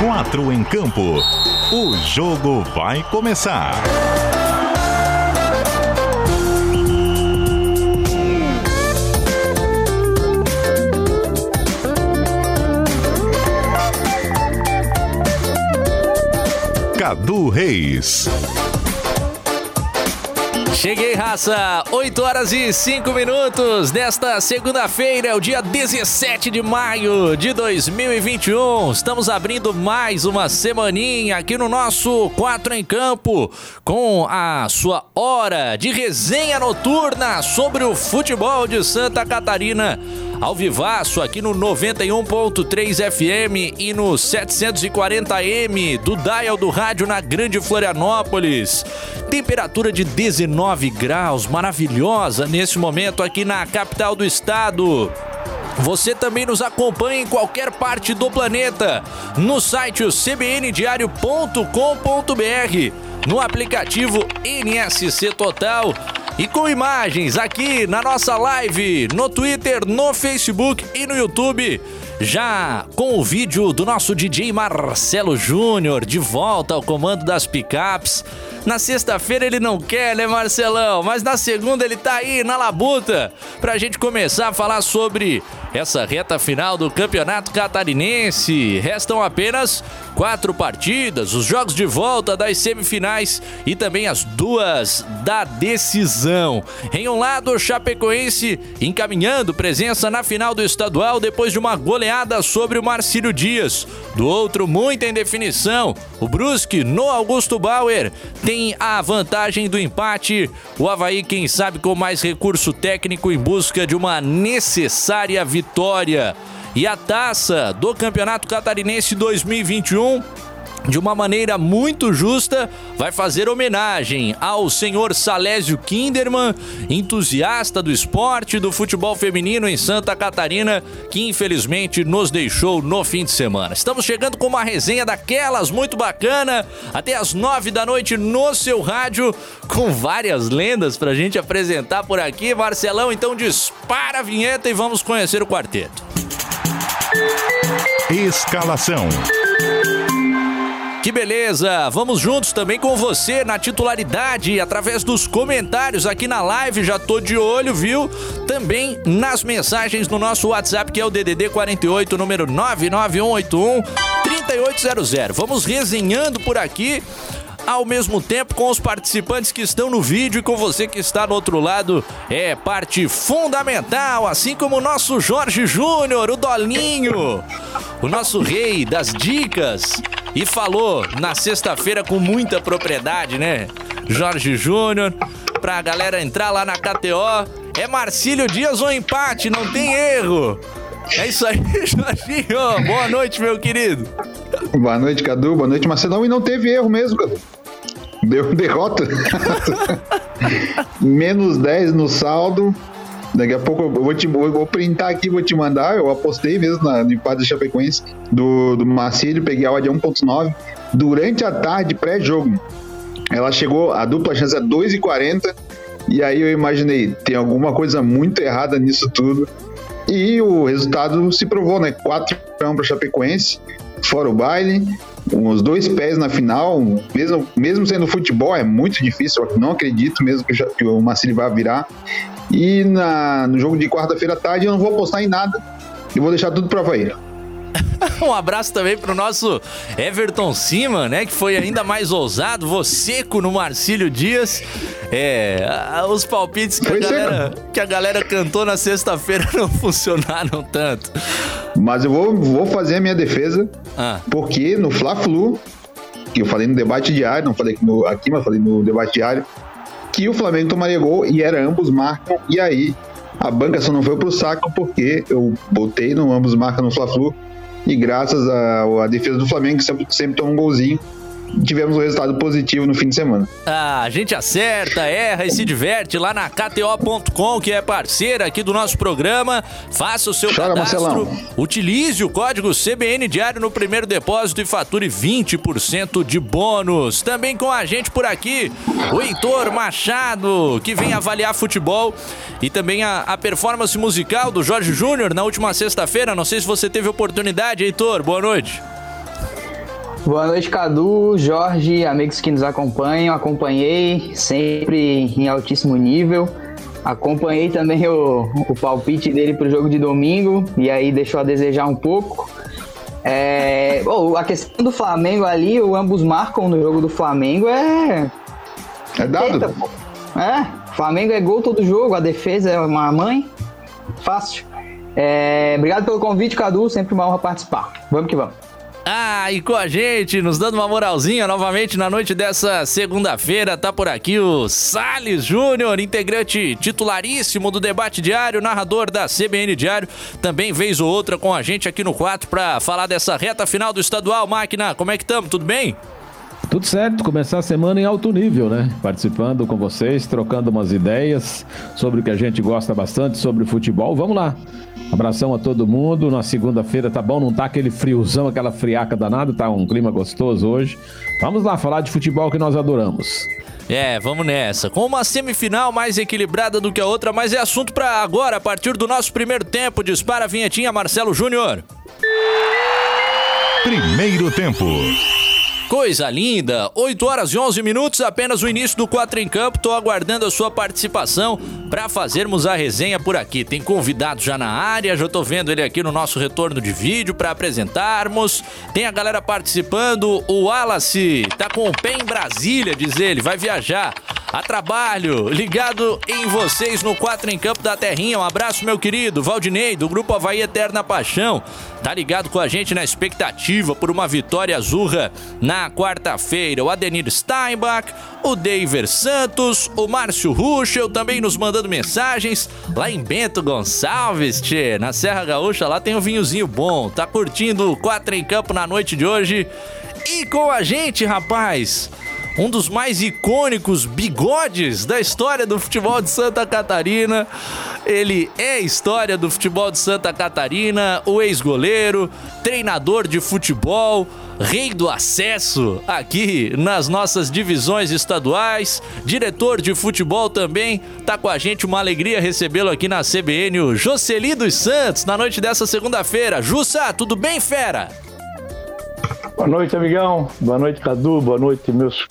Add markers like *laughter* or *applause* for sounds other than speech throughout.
Quatro em campo. O jogo vai começar. Cadu Reis. Cheguei, raça! 8 horas e 5 minutos desta segunda-feira, o dia 17 de maio de 2021. Estamos abrindo mais uma semaninha aqui no nosso 4 em Campo com a sua hora de resenha noturna sobre o futebol de Santa Catarina ao vivaço aqui no 91.3 FM e no 740M do dial do rádio na Grande Florianópolis. Temperatura de 19 graus, maravilhosa nesse momento aqui na capital do estado. Você também nos acompanha em qualquer parte do planeta no site cbndiario.com.br, no aplicativo NSC Total e com imagens aqui na nossa live, no Twitter, no Facebook e no YouTube. Já com o vídeo do nosso DJ Marcelo Júnior de volta ao comando das picapes. Na sexta-feira ele não quer, né, Marcelão? Mas na segunda ele tá aí na labuta pra gente começar a falar sobre essa reta final do Campeonato Catarinense. Restam apenas quatro partidas, os jogos de volta das semifinais e também as duas da decisão. Em um lado, o Chapecoense encaminhando presença na final do estadual depois de uma goleada sobre o Marcílio Dias. Do outro, muita indefinição. O Brusque no Augusto Bauer tem a vantagem do empate. O Havaí, quem sabe, com mais recurso técnico em busca de uma necessária vitória. E a taça do Campeonato Catarinense 2021 de uma maneira muito justa, vai fazer homenagem ao senhor Salésio Kinderman, entusiasta do esporte do futebol feminino em Santa Catarina, que infelizmente nos deixou no fim de semana. Estamos chegando com uma resenha daquelas muito bacana, até as nove da noite no seu rádio, com várias lendas pra gente apresentar por aqui. Marcelão, então dispara a vinheta e vamos conhecer o quarteto. Escalação. Que beleza! Vamos juntos também com você na titularidade, através dos comentários aqui na live, já tô de olho, viu? Também nas mensagens no nosso WhatsApp, que é o DDD 48, número 99181 3800. Vamos resenhando por aqui ao mesmo tempo com os participantes que estão no vídeo e com você que está do outro lado. É parte fundamental, assim como o nosso Jorge Júnior, o Dolinho, o nosso rei das dicas. E falou na sexta-feira com muita propriedade, né? Jorge Júnior, pra galera entrar lá na KTO. É Marcílio Dias ou empate, não tem erro. É isso aí, *laughs* Jorginho. Boa noite, meu querido. Boa noite, Cadu. Boa noite, Marcelão. E não teve erro mesmo, Cadu. Deu *laughs* derrota. *laughs* Menos 10 no saldo. Daqui a pouco eu vou, te, eu vou printar aqui vou te mandar. Eu apostei mesmo na, no empate da Chapecoense do, do peguei a odd 1.9. Durante a tarde, pré-jogo, ela chegou, a dupla chance é 2,40. E aí eu imaginei, tem alguma coisa muito errada nisso tudo. E o resultado se provou, né? 4 para Chapecoense, fora o baile os dois pés na final, mesmo, mesmo sendo futebol, é muito difícil. Eu não acredito mesmo que, que o Marcelo vai virar. E na, no jogo de quarta-feira à tarde eu não vou apostar em nada. Eu vou deixar tudo para Havaí. *laughs* um abraço também pro nosso Everton Cima, né? Que foi ainda mais ousado, seco no Marcílio Dias. É, os palpites que a, galera, que a galera cantou na sexta-feira *laughs* não funcionaram tanto. Mas eu vou, vou fazer a minha defesa, ah. porque no Fla-Flu, que eu falei no debate diário, não falei aqui, no, aqui, mas falei no debate diário, que o Flamengo tomaria gol e era ambos marcam, e aí a banca só não foi pro saco porque eu botei no ambos marcam no Fla-Flu e graças à defesa do Flamengo, que sempre, sempre toma um golzinho, tivemos um resultado positivo no fim de semana. Ah, a gente acerta, erra e se diverte lá na KTO.com, que é parceira aqui do nosso programa. Faça o seu Chora, cadastro, Marcelão. utilize o código CBN Diário no primeiro depósito e fature 20% de bônus. Também com a gente por aqui, o Heitor Machado, que vem avaliar futebol e também a, a performance musical do Jorge Júnior na última sexta-feira. Não sei se você teve oportunidade, Heitor. Boa noite. Boa noite, Cadu, Jorge, amigos que nos acompanham. Acompanhei sempre em altíssimo nível. Acompanhei também o, o palpite dele para o jogo de domingo e aí deixou a desejar um pouco. É, oh, a questão do Flamengo ali, o ambos marcam no jogo do Flamengo é. É dado? Eita, é, Flamengo é gol todo jogo, a defesa é uma mãe. Fácil. É, obrigado pelo convite, Cadu. Sempre uma honra participar. Vamos que vamos. Ah, e com a gente, nos dando uma moralzinha novamente na noite dessa segunda-feira, tá por aqui o Sales Júnior, integrante titularíssimo do debate diário, narrador da CBN Diário, também vez ou outra com a gente aqui no 4 para falar dessa reta final do estadual. Máquina, como é que estamos? Tudo bem? Tudo certo, começar a semana em alto nível, né? Participando com vocês, trocando umas ideias sobre o que a gente gosta bastante, sobre futebol. Vamos lá. Abração a todo mundo. Na segunda-feira tá bom, não tá aquele friozão, aquela friaca danada, tá um clima gostoso hoje. Vamos lá falar de futebol que nós adoramos. É, vamos nessa. Com uma semifinal mais equilibrada do que a outra, mas é assunto para agora, a partir do nosso primeiro tempo. Dispara a vinhetinha, Marcelo Júnior. Primeiro tempo. Coisa linda! 8 horas e 11 minutos, apenas o início do 4 em campo. Tô aguardando a sua participação para fazermos a resenha por aqui. Tem convidado já na área, já tô vendo ele aqui no nosso retorno de vídeo para apresentarmos. Tem a galera participando. O Wallace tá com o pé em Brasília, diz ele, vai viajar a trabalho, ligado em vocês no 4 em Campo da Terrinha. Um abraço, meu querido Valdinei, do Grupo Havaí Eterna Paixão. Tá ligado com a gente na expectativa por uma vitória azurra na quarta-feira. O Adenir Steinbach, o Daver Santos, o Márcio Ruschel também nos mandando mensagens. Lá em Bento Gonçalves, tchê, na Serra Gaúcha, lá tem um vinhozinho bom. Tá curtindo o 4 em Campo na noite de hoje? E com a gente, rapaz, um dos mais icônicos bigodes da história do futebol de Santa Catarina. Ele é história do futebol de Santa Catarina, o ex-goleiro, treinador de futebol, rei do acesso aqui nas nossas divisões estaduais, diretor de futebol também. Tá com a gente, uma alegria recebê-lo aqui na CBN, o Jocely dos Santos, na noite dessa segunda-feira. Jussa, tudo bem, fera? Boa noite, amigão. Boa noite, Cadu. Boa noite, meus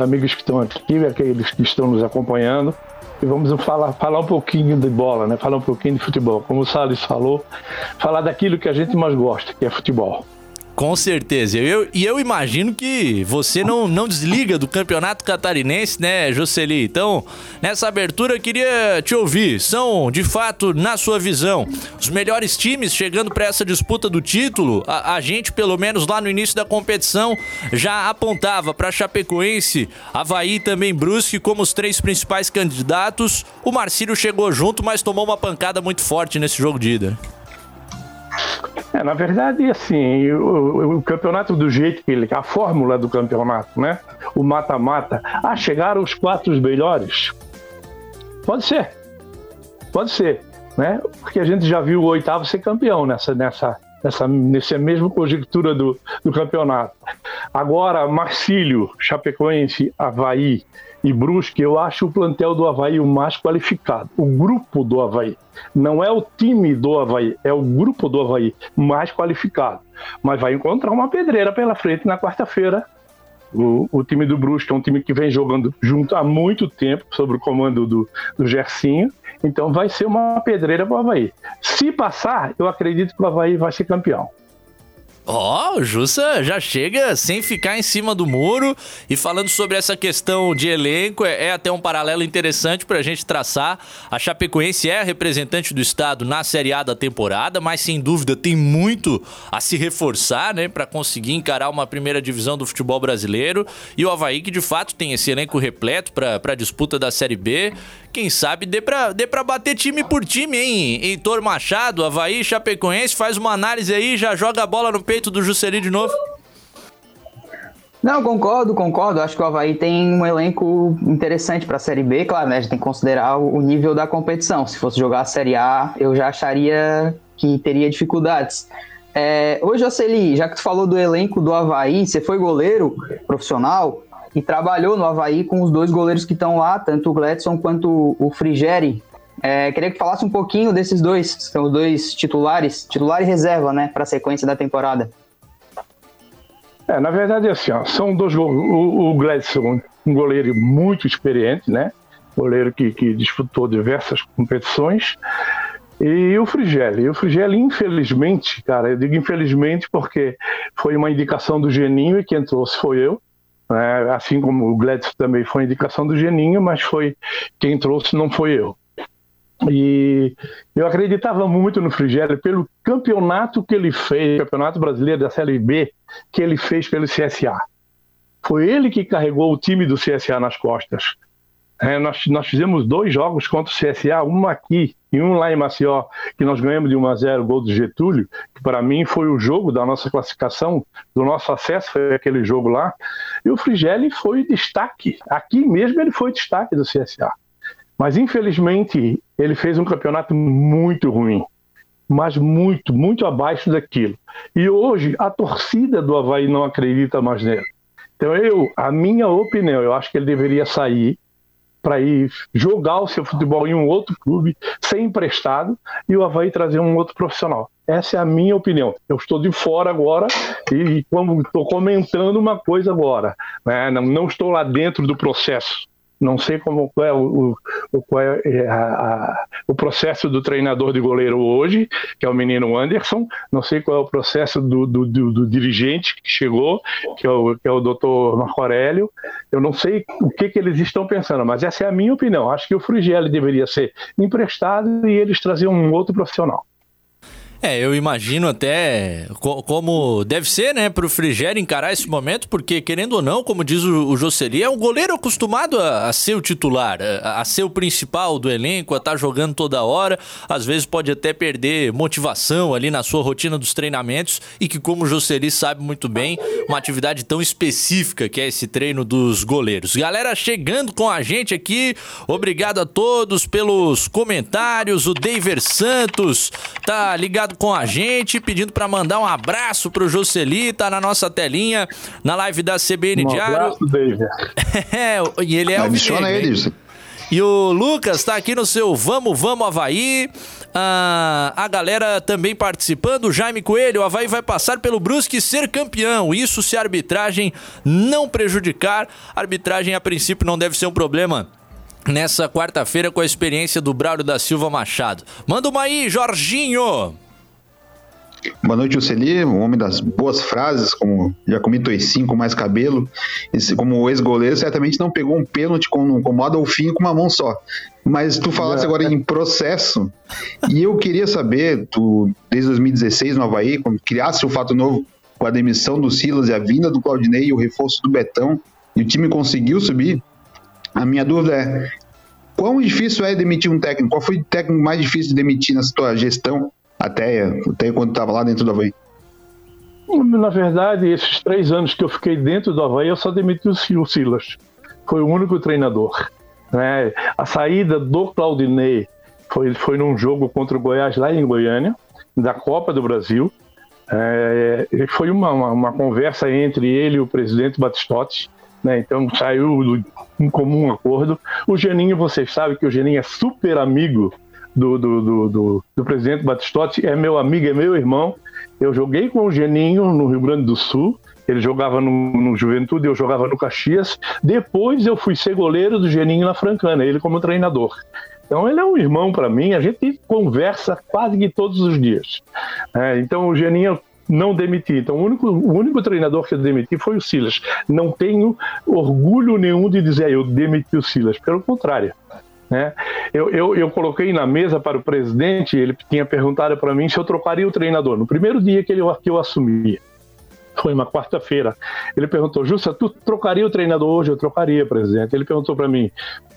amigos que estão aqui, aqueles que estão nos acompanhando. E vamos falar, falar um pouquinho de bola, né? Falar um pouquinho de futebol. Como o Salles falou, falar daquilo que a gente mais gosta, que é futebol. Com certeza. Eu, e eu imagino que você não, não desliga do campeonato catarinense, né, Jocely? Então, nessa abertura, eu queria te ouvir. São, de fato, na sua visão, os melhores times chegando para essa disputa do título? A, a, gente, pelo menos lá no início da competição, já apontava para Chapecoense, Havaí também Brusque como os três principais candidatos. O Marcílio chegou junto, mas tomou uma pancada muito forte nesse jogo de ida. É, na verdade, assim, o, o, campeonato do jeito que ele, a fórmula do campeonato, né? O mata-mata. Ah, chegaram os quatro melhores? Pode ser. Pode ser, né? Porque a gente já viu o oitavo ser campeão nessa, nessa, nessa, nessa mesma conjectura do, do campeonato. Agora, Marcílio, Chapecoense, Havaí, e Brusque, eu acho o plantel do Havaí o mais qualificado. O grupo do Havaí. Não é o time do Havaí, é o grupo do Havaí mais qualificado. Mas vai encontrar uma pedreira pela frente na quarta-feira. O, o, time do Brusque é um time que vem jogando junto há muito tempo, sob o comando do, do Gersinho. Então vai ser uma pedreira para o Havaí. Se passar, eu acredito que o Havaí vai ser campeão. Ó, oh, o Jussa já chega sem ficar em cima do muro e falando sobre essa questão de elenco, é, é até um paralelo interessante para a gente traçar. A Chapecoense é a representante do estado na Série A da temporada, mas sem dúvida tem muito a se reforçar, né, para conseguir encarar uma primeira divisão do futebol brasileiro. E o Havaí, que de fato tem esse elenco repleto para a disputa da Série B, quem sabe dê pra, dê pra bater time por time, hein? Heitor Machado, Havaí, Chapecoense, faz uma análise aí, já joga a bola no peito do Juscelino de novo. Não, concordo, concordo. Acho que o Havaí tem um elenco interessante para a Série B. Claro, né? A gente tem que considerar o nível da competição. Se fosse jogar a Série A, eu já acharia que teria dificuldades. É, hoje, Jocely, já que tu falou do elenco do Havaí, você foi goleiro profissional e trabalhou no Havaí com os dois goleiros que estão lá, tanto o Gladson quanto o Frigeri. É, queria que falasse um pouquinho desses dois, são os dois titulares, titular e reserva, né, para a sequência da temporada. É, na verdade, é assim, ó, são dois gols. O, o Gladson, um goleiro muito experiente, né? Goleiro que, que disputou diversas competições. E o Frigelli. O Frigelli, infelizmente, cara, eu digo infelizmente porque foi uma indicação do Geninho e quem trouxe foi eu. Né? Assim como o Gladson também foi indicação do Geninho, mas foi quem trouxe não foi eu. E eu acreditava muito no Frigelli pelo campeonato que ele fez, campeonato brasileiro da Série B, que ele fez pelo CSA. Foi ele que carregou o time do CSA nas costas. É, nós, nós fizemos dois jogos contra o CSA, um aqui e um lá em Maceió, que nós ganhamos de 1 a 0 gol do Getúlio, que para mim foi o jogo da nossa classificação, do nosso acesso, foi aquele jogo lá. E o Frigelli foi destaque. Aqui mesmo ele foi destaque do CSA. Mas infelizmente ele fez um campeonato muito ruim, mas muito, muito abaixo daquilo. E hoje a torcida do Havaí não acredita mais nele. Então eu, a minha opinião, eu acho que ele deveria sair para ir jogar o seu futebol em um outro clube, ser emprestado e o Havaí trazer um outro profissional. Essa é a minha opinião. Eu estou de fora agora e estou comentando uma coisa agora, né? não, não estou lá dentro do processo. Não sei como é, o, o, qual é, é a, o processo do treinador de goleiro hoje, que é o menino Anderson. Não sei qual é o processo do, do, do, do dirigente que chegou, que é o, que é o doutor Marco Aurélio. Eu não sei o que, que eles estão pensando, mas essa é a minha opinião. Acho que o Frigelli deveria ser emprestado e eles traziam um outro profissional. É, eu imagino até co como deve ser, né, pro Frigério encarar esse momento, porque querendo ou não, como diz o, o Jocely, é um goleiro acostumado a, a ser o titular, a, a, ser o principal do elenco, a estar tá jogando toda hora. Às vezes pode até perder motivação ali na sua rotina dos treinamentos e que, como o Jocely sabe muito bem, uma atividade tão específica que é esse treino dos goleiros. Galera chegando com a gente aqui, obrigado a todos pelos comentários. O David Santos tá ligado ligado com a gente, pedindo para mandar um abraço pro Jocely, tá na nossa telinha, na live da CBN um Diário. Abraço, David. *laughs* é, e ele é Adiciona o ele, E o Lucas tá aqui no seu Vamos, Vamos Havaí. Ah, a galera também participando. O Jaime Coelho, o Havaí vai passar pelo Brusque e ser campeão. Isso se a arbitragem não prejudicar. A arbitragem, a princípio, não deve ser um problema nessa quarta-feira com a experiência do Braulio da Silva Machado. Manda uma aí, Jorginho! Boa noite, Oceli, um homem das boas frases, como já comi toicinho com mais cabelo. Esse, como ex-goleiro, certamente não pegou um pênalti com, com fim com uma mão só. Mas tu falaste agora em processo, e eu queria saber, tu, desde 2016 no Havaí, quando criasse o fato novo com a demissão do Silas e a vinda do Claudinei e o reforço do Betão, e o time conseguiu subir, a minha dúvida é, quão difícil é demitir um técnico? Qual foi o técnico mais difícil de demitir na tua gestão? Até, até quando estava lá dentro do Havaí? Na verdade, esses três anos que eu fiquei dentro do Havaí, eu só demiti o Silas. Foi o único treinador. Né? A saída do Claudinei foi, foi num jogo contra o Goiás lá em Goiânia, da Copa do Brasil. É, foi uma, uma, uma, conversa entre ele e o presidente Batistotti. Né? Então saiu um comum acordo. O Geninho, vocês sabem que o Geninho é super amigo do, do, do, do, do presidente Batistotti, é meu amigo, é meu irmão. Eu joguei com o Geninho no Rio Grande do Sul, ele jogava no, no, Juventude, eu jogava no Caxias. Depois eu fui ser goleiro do Geninho na Francana, ele como treinador. Então ele é um irmão para mim, a gente conversa quase que todos os dias. É, então o Geninho não demiti. Então o único, o único treinador que eu demiti foi o Silas. Não tenho orgulho nenhum de dizer eu demiti o Silas, pelo contrário. Né? Eu, eu, eu, coloquei na mesa para o presidente, ele tinha perguntado para mim se eu trocaria o treinador. No primeiro dia que, ele, que eu assumi, foi uma quarta-feira, ele perguntou: Justa, tu trocaria o treinador hoje? Eu trocaria, presidente. Ele perguntou para mim: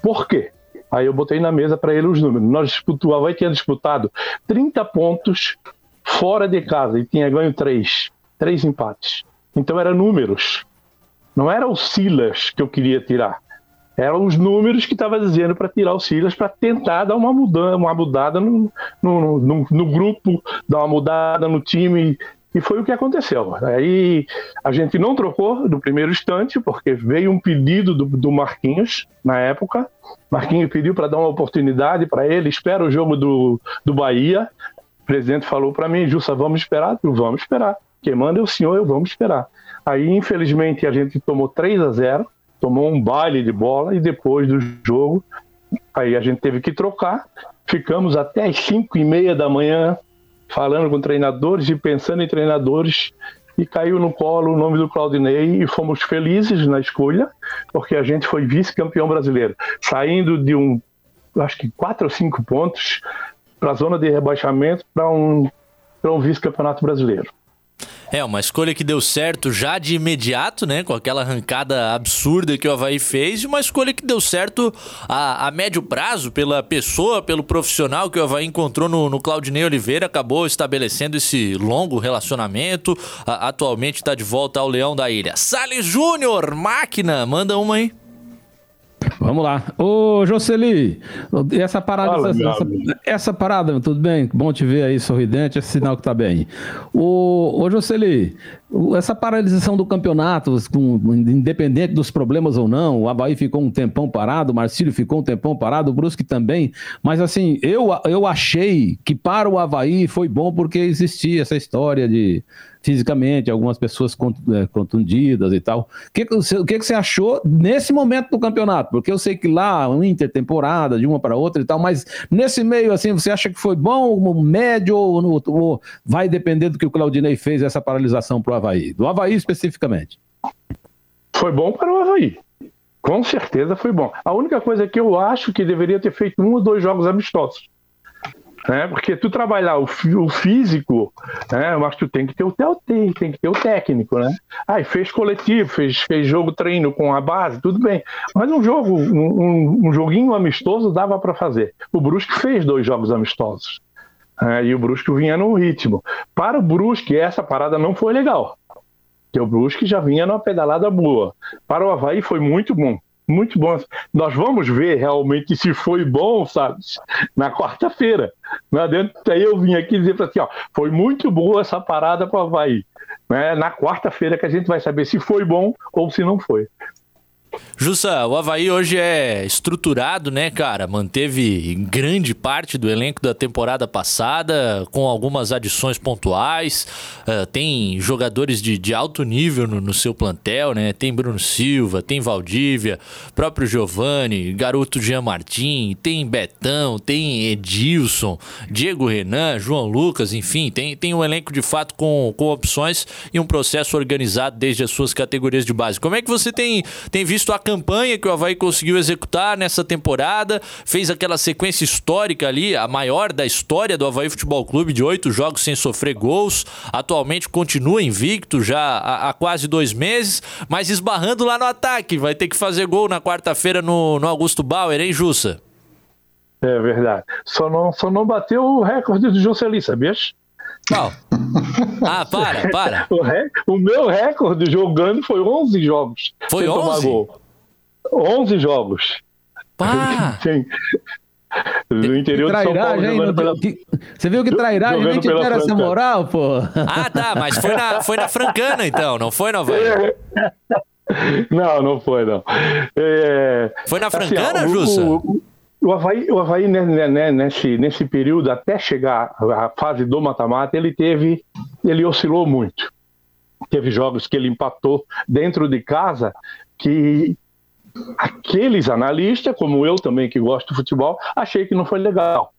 por quê? Aí eu botei na mesa para ele os números. Nós disputamos, tinha disputado 30 pontos fora de casa e tinha ganho três, três empates. Então eram números. Não era o Silas que eu queria tirar eram os números que estava dizendo para tirar o Silas para tentar dar uma mudança, uma mudada no, no, no, no, grupo, dar uma mudada no time. E foi o que aconteceu. Aí a gente não trocou no primeiro instante, porque veio um pedido do, do Marquinhos na época. Marquinhos pediu para dar uma oportunidade para ele, espera o jogo do, do Bahia. O presidente falou para mim, Jussa, vamos esperar? Eu, vamos esperar. quem manda é o senhor, eu vamos esperar. Aí, infelizmente, a gente tomou 3 a 0 tomou um baile de bola e depois do jogo, aí a gente teve que trocar. Ficamos até as 5 e meia da manhã falando com treinadores e pensando em treinadores e caiu no colo o nome do Claudinei e fomos felizes na escolha, porque a gente foi vice-campeão brasileiro, saindo de um, acho que quatro ou cinco pontos para a zona de rebaixamento para um, um vice-campeonato brasileiro. É, uma escolha que deu certo já de imediato, né? Com aquela arrancada absurda que o Havaí fez, e uma escolha que deu certo a, a médio prazo pela pessoa, pelo profissional que o Havaí encontrou no, no Claudinei Oliveira, acabou estabelecendo esse longo relacionamento. A, atualmente está de volta ao Leão da Ilha. Salles Júnior, máquina, manda uma aí. Vamos lá. Ô, Jocely, essa parada, Fala, essa, essa, parada, tudo bem? Bom te ver aí sorridente, esse sinal que tá bem. Ô, ô Jocely, essa paralisação do campeonato, com, independente dos problemas ou não, o Havaí ficou um tempão parado, o Marcílio ficou um tempão parado, o Brusque também, mas assim, eu, eu achei que para o Havaí foi bom porque existia essa história de fisicamente, algumas pessoas é, contundidas e tal. O que, o que, você achou nesse momento do campeonato? Porque eu sei que lá, uma intertemporada, de uma para outra e tal, mas nesse meio, assim, você acha que foi bom, médio, ou, ou vai depender do que o Claudinei fez, essa paralisação para o Havaí? Do Havaí especificamente. Foi bom para o Havaí. Com certeza foi bom. A única coisa que eu acho que deveria ter feito um ou dois jogos amistosos né? Porque tu trabalhar o, o físico, né? Eu acho que tu tem que ter o tem, tem que ter o técnico, né? Aí ah, fez coletivo, fez, fez jogo treino com a base, tudo bem. Mas um jogo, um, um joguinho amistoso dava para fazer. O Brusque fez dois jogos amistosos. Né? E o Brusque vinha no ritmo. Para o Brusque, essa parada não foi legal. Porque o Brusque já vinha numa pedalada boa. Para o Havaí foi muito bom muito bom. Nós vamos ver realmente se foi bom, sabe? Na quarta-feira. Não Aí eu vim aqui dizer para ti, ó, foi muito boa essa parada para o Havaí. Né? Na quarta-feira que a gente vai saber se foi bom ou se não foi. Jussa, o Havaí hoje é estruturado, né, cara? Manteve grande parte do elenco da temporada passada, com algumas adições pontuais. Uh, tem jogadores de, de alto nível no, no, seu plantel, né? Tem Bruno Silva, tem Valdívia, próprio Giovani, garoto Jean Martin, tem Betão, tem Edilson, Diego Renan, João Lucas, enfim, tem, tem um elenco de fato com, com opções e um processo organizado desde as suas categorias de base. Como é que você tem, tem visto a campanha que o Havaí conseguiu executar nessa temporada, fez aquela sequência histórica ali, a maior da história do Havaí Futebol Clube, de oito jogos sem sofrer gols. Atualmente continua invicto já há, há, quase dois meses, mas esbarrando lá no ataque. Vai ter que fazer gol na quarta-feira no, no Augusto Bauer, hein, Jussa? É verdade. Só não, só não bateu o recorde do Juscelino, sabia? Qual? Ah, para, para. *laughs* O, rec... o, meu recorde jogando foi 11 jogos. Foi 11? 11 jogos. Pá! *laughs* Sim. No interior de São Paulo. Jogando pela... Você viu que trairagem nem te deram essa moral, pô? Ah, tá, mas foi na, foi na Francana então, não foi na *laughs* Havaí? Não, não foi, não. É... Foi na Francana, assim, Jussa? O, o Havaí, o Havaí né, né, nesse, nesse período, até chegar à fase do mata-mata, ele teve. Ele oscilou muito. Teve jogos que ele empatou dentro de casa que aqueles analistas, como eu também que gosto de futebol, achei que não foi legal.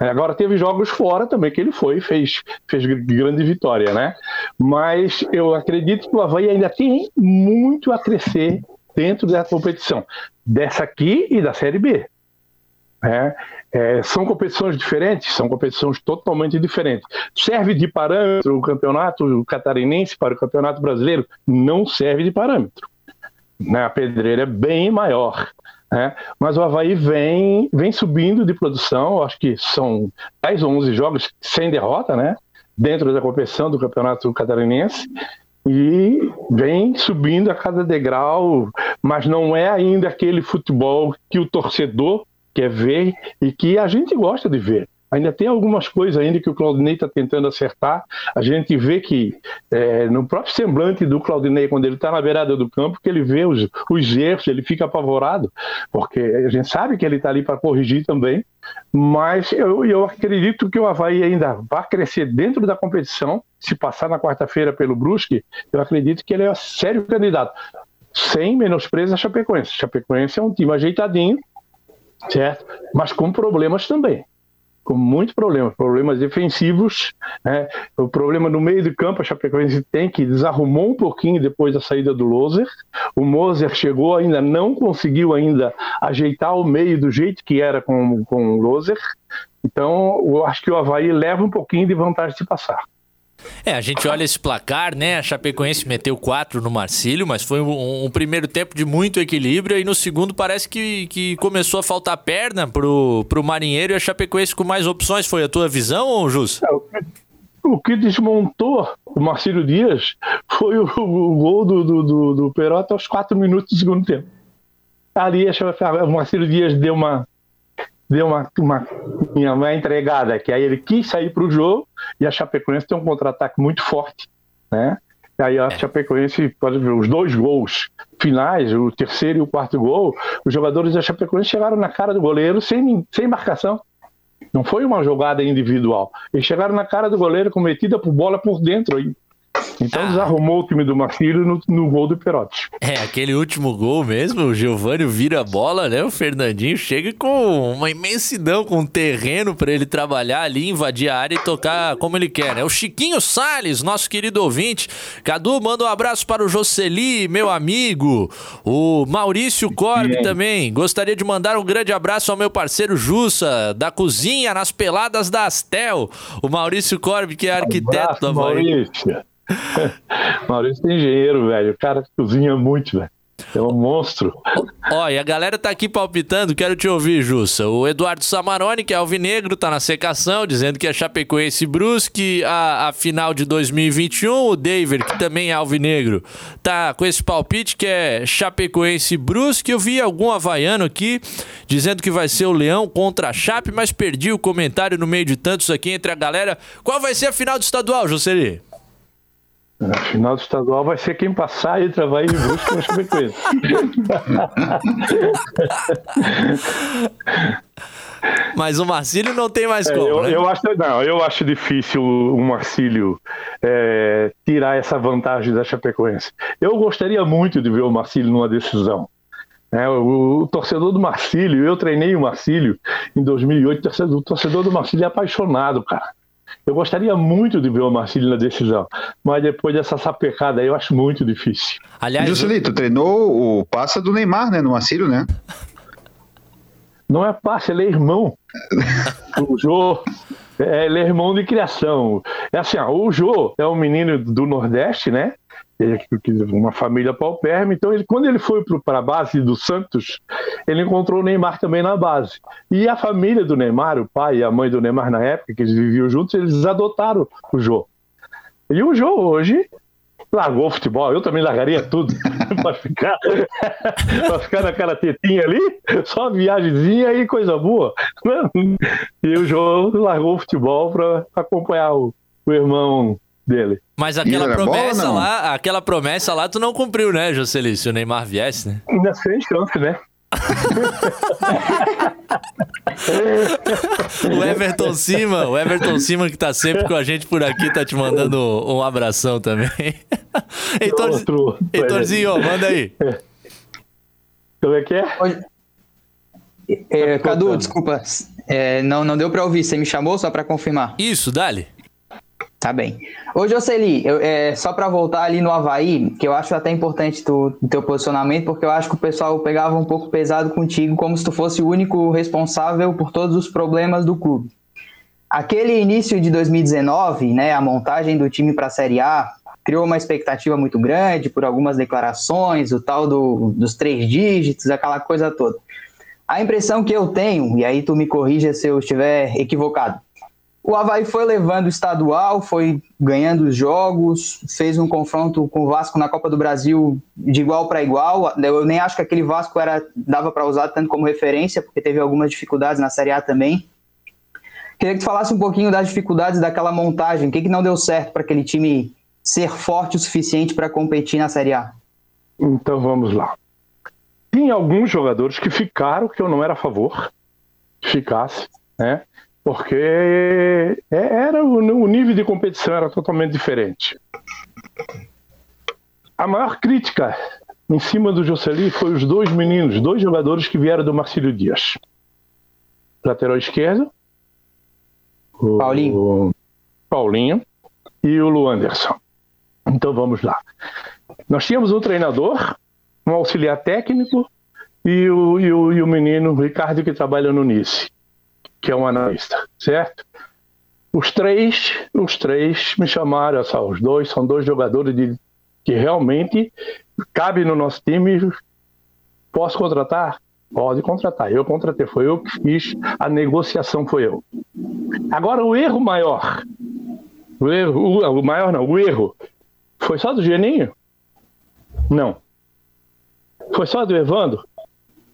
É, agora teve jogos fora também que ele foi fez fez grande vitória, né? Mas eu acredito que o Havaí ainda tem muito a crescer dentro da competição, dessa aqui e da Série B. É, é, são competições diferentes, são competições totalmente diferentes. Serve de parâmetro o campeonato catarinense para o campeonato brasileiro? Não serve de parâmetro. Né? A pedreira é bem maior. Né? Mas o Havaí vem, vem subindo de produção, acho que são 10 ou 11 jogos sem derrota, né? dentro da competição do campeonato catarinense e vem subindo a cada degrau, mas não é ainda aquele futebol que o torcedor quer ver e que a gente gosta de ver. Ainda tem algumas coisas ainda que o Claudinei está tentando acertar. A gente vê que é, no próprio semblante do Claudinei, quando ele está na beirada do campo, que ele vê os, os erros, ele fica apavorado, porque a gente sabe que ele está ali para corrigir também. Mas eu, eu acredito que o Havaí ainda vai crescer dentro da competição. Se passar na quarta-feira pelo Brusque, eu acredito que ele é sério candidato. Sem menosprezo a Chapecoense. Chapecoense é um time ajeitadinho, certo? Mas com problemas também com muitos problemas, problemas defensivos, né? o problema no meio do campo, a Chapecoense tem que desarrumou um pouquinho depois da saída do Loser, o Moser chegou ainda, não conseguiu ainda ajeitar o meio do jeito que era com, com o Loser, então eu acho que o Havaí leva um pouquinho de vantagem de passar. É, a gente olha esse placar, né? A Chapecoense meteu quatro no Marcílio, mas foi um, um, primeiro tempo de muito equilíbrio. E no segundo parece que, que começou a faltar perna pro, pro Marinheiro e a Chapecoense com mais opções. Foi a tua visão, ou? É, o que desmontou o Marcílio Dias foi o, o gol do, do, do, do Perota aos quatro minutos do segundo tempo. Ali o Marcílio Dias deu uma, deu uma, uma, uma entregada, que aí ele quis sair para o jogo e a Chapecoense tem um contra-ataque muito forte, né? E aí a é. Chapecoense, pode ver, os dois gols finais, o terceiro e o quarto gol, os jogadores da Chapecoense chegaram na cara do goleiro sem, sem marcação. Não foi uma jogada individual. Eles chegaram na cara do goleiro cometida por bola por dentro. Então ah. desarrumou o time do Marcílio no, no, gol do Perotti. É, aquele último gol mesmo, o Giovanni vira a bola, né? O Fernandinho chega com uma imensidão, com um terreno para ele trabalhar ali, invadir a área e tocar como ele quer, né? O Chiquinho Sales, nosso querido ouvinte. Cadu, manda um abraço para o Jocely, meu amigo. O Maurício Corbe também. Gostaria de mandar um grande abraço ao meu parceiro Jussa, da cozinha nas peladas da Astel. O Maurício Corbe, que é arquiteto um abraço, Maurício. Maurício *laughs* é engenheiro, velho. O cara cozinha muito, velho. É um monstro. E a galera tá aqui palpitando, quero te ouvir, Jussa. O Eduardo Samaroni, que é alvinegro, tá na secação, dizendo que é Chapecoense Brusque a, a final de 2021. O David, que também é alvinegro, tá com esse palpite que é Chapecoense Brusque. Eu vi algum havaiano aqui dizendo que vai ser o Leão contra a Chape, mas perdi o comentário no meio de tantos aqui entre a galera. Qual vai ser a final do estadual, Joseli? Na final do estadual vai ser quem passar entre Havaí e Brusque vai saber coisa. Mas o Marcílio não tem mais é, como, eu, né? eu, acho, não, eu acho difícil o Marcílio é, tirar essa vantagem da Chapecoense. Eu gostaria muito de ver o Marcílio numa decisão. É, o, o, torcedor do Marcílio, eu treinei o Marcílio em 2008, o torcedor, o torcedor do Marcílio é apaixonado, cara. Eu gostaria muito de ver o Marcílio na decisão, mas depois dessa sapecada aí eu acho muito difícil. Aliás, Juscelito, tu treinou o passa do Neymar, né, no Marcílio, né? Não é passe, ele é irmão. *laughs* o Jô, é, ele é irmão de criação. É assim, ó, o Jô é um menino do Nordeste, né? Uma família paupérrima. Então, ele, quando ele foi para a base do Santos, ele encontrou o Neymar também na base. E a família do Neymar, o pai e a mãe do Neymar na época, que eles viviam juntos, eles adotaram o Jô. E o Jô hoje largou o futebol. Eu também largaria tudo *laughs* para ficar, *laughs* para ficar naquela tetinha ali, só viagemzinha e coisa boa. *laughs* E o Jô largou o futebol para acompanhar o, o irmão dele. Mas aquela promessa bola, lá, aquela promessa lá tu não cumpriu, né, Jocely? Se o Neymar viesse, né? Ainda sem chance, né? *laughs* o Everton Cima, o Everton Cima que tá sempre com a gente por aqui, tá te mandando um abração também. *laughs* Heitor, Outro, Heitorzinho, manda aí. Como é que é? é Cadu, desculpa, é, não, não deu para ouvir, você me chamou só para confirmar? Isso, dale. Tá bem. Ô, Jocely, eu, é, só para voltar ali no Havaí, que eu acho até importante o teu posicionamento, porque eu acho que o pessoal pegava um pouco pesado contigo, como se tu fosse o único responsável por todos os problemas do clube. Aquele início de 2019, né, a montagem do time para a Série A, criou uma expectativa muito grande por algumas declarações, o tal do, dos três dígitos, aquela coisa toda. A impressão que eu tenho, e aí tu me corrija se eu estiver equivocado, o Havaí foi levando o estadual, foi ganhando os jogos, fez um confronto com o Vasco na Copa do Brasil de igual para igual. Eu nem acho que aquele Vasco era dava para usar tanto como referência, porque teve algumas dificuldades na Série A também. Queria que tu falasse um pouquinho das dificuldades daquela montagem. O que, que não deu certo para aquele time ser forte o suficiente para competir na Série A? Então vamos lá. Tinha alguns jogadores que ficaram que eu não era a favor que ficasse, né? Porque é, era o nível de competição era totalmente diferente. A maior crítica em cima do Jocely foi os dois meninos, dois jogadores que vieram do Marcílio Dias. Lateral esquerdo, Paulinho. Paulinho e o Luanderson. Então vamos lá. Nós tínhamos um treinador, um auxiliar técnico e o, e o, e o menino Ricardo que trabalha no NICE, que é um analista, certo? Os três, os três me chamaram, só, os dois são dois jogadores de, que realmente cabe no nosso time. Posso contratar? Pode contratar. Eu contratei, foi eu que fiz, a negociação foi eu. Agora o erro maior, o erro, o, o maior não, o erro foi só do Geninho? Não. Foi só do Evandro?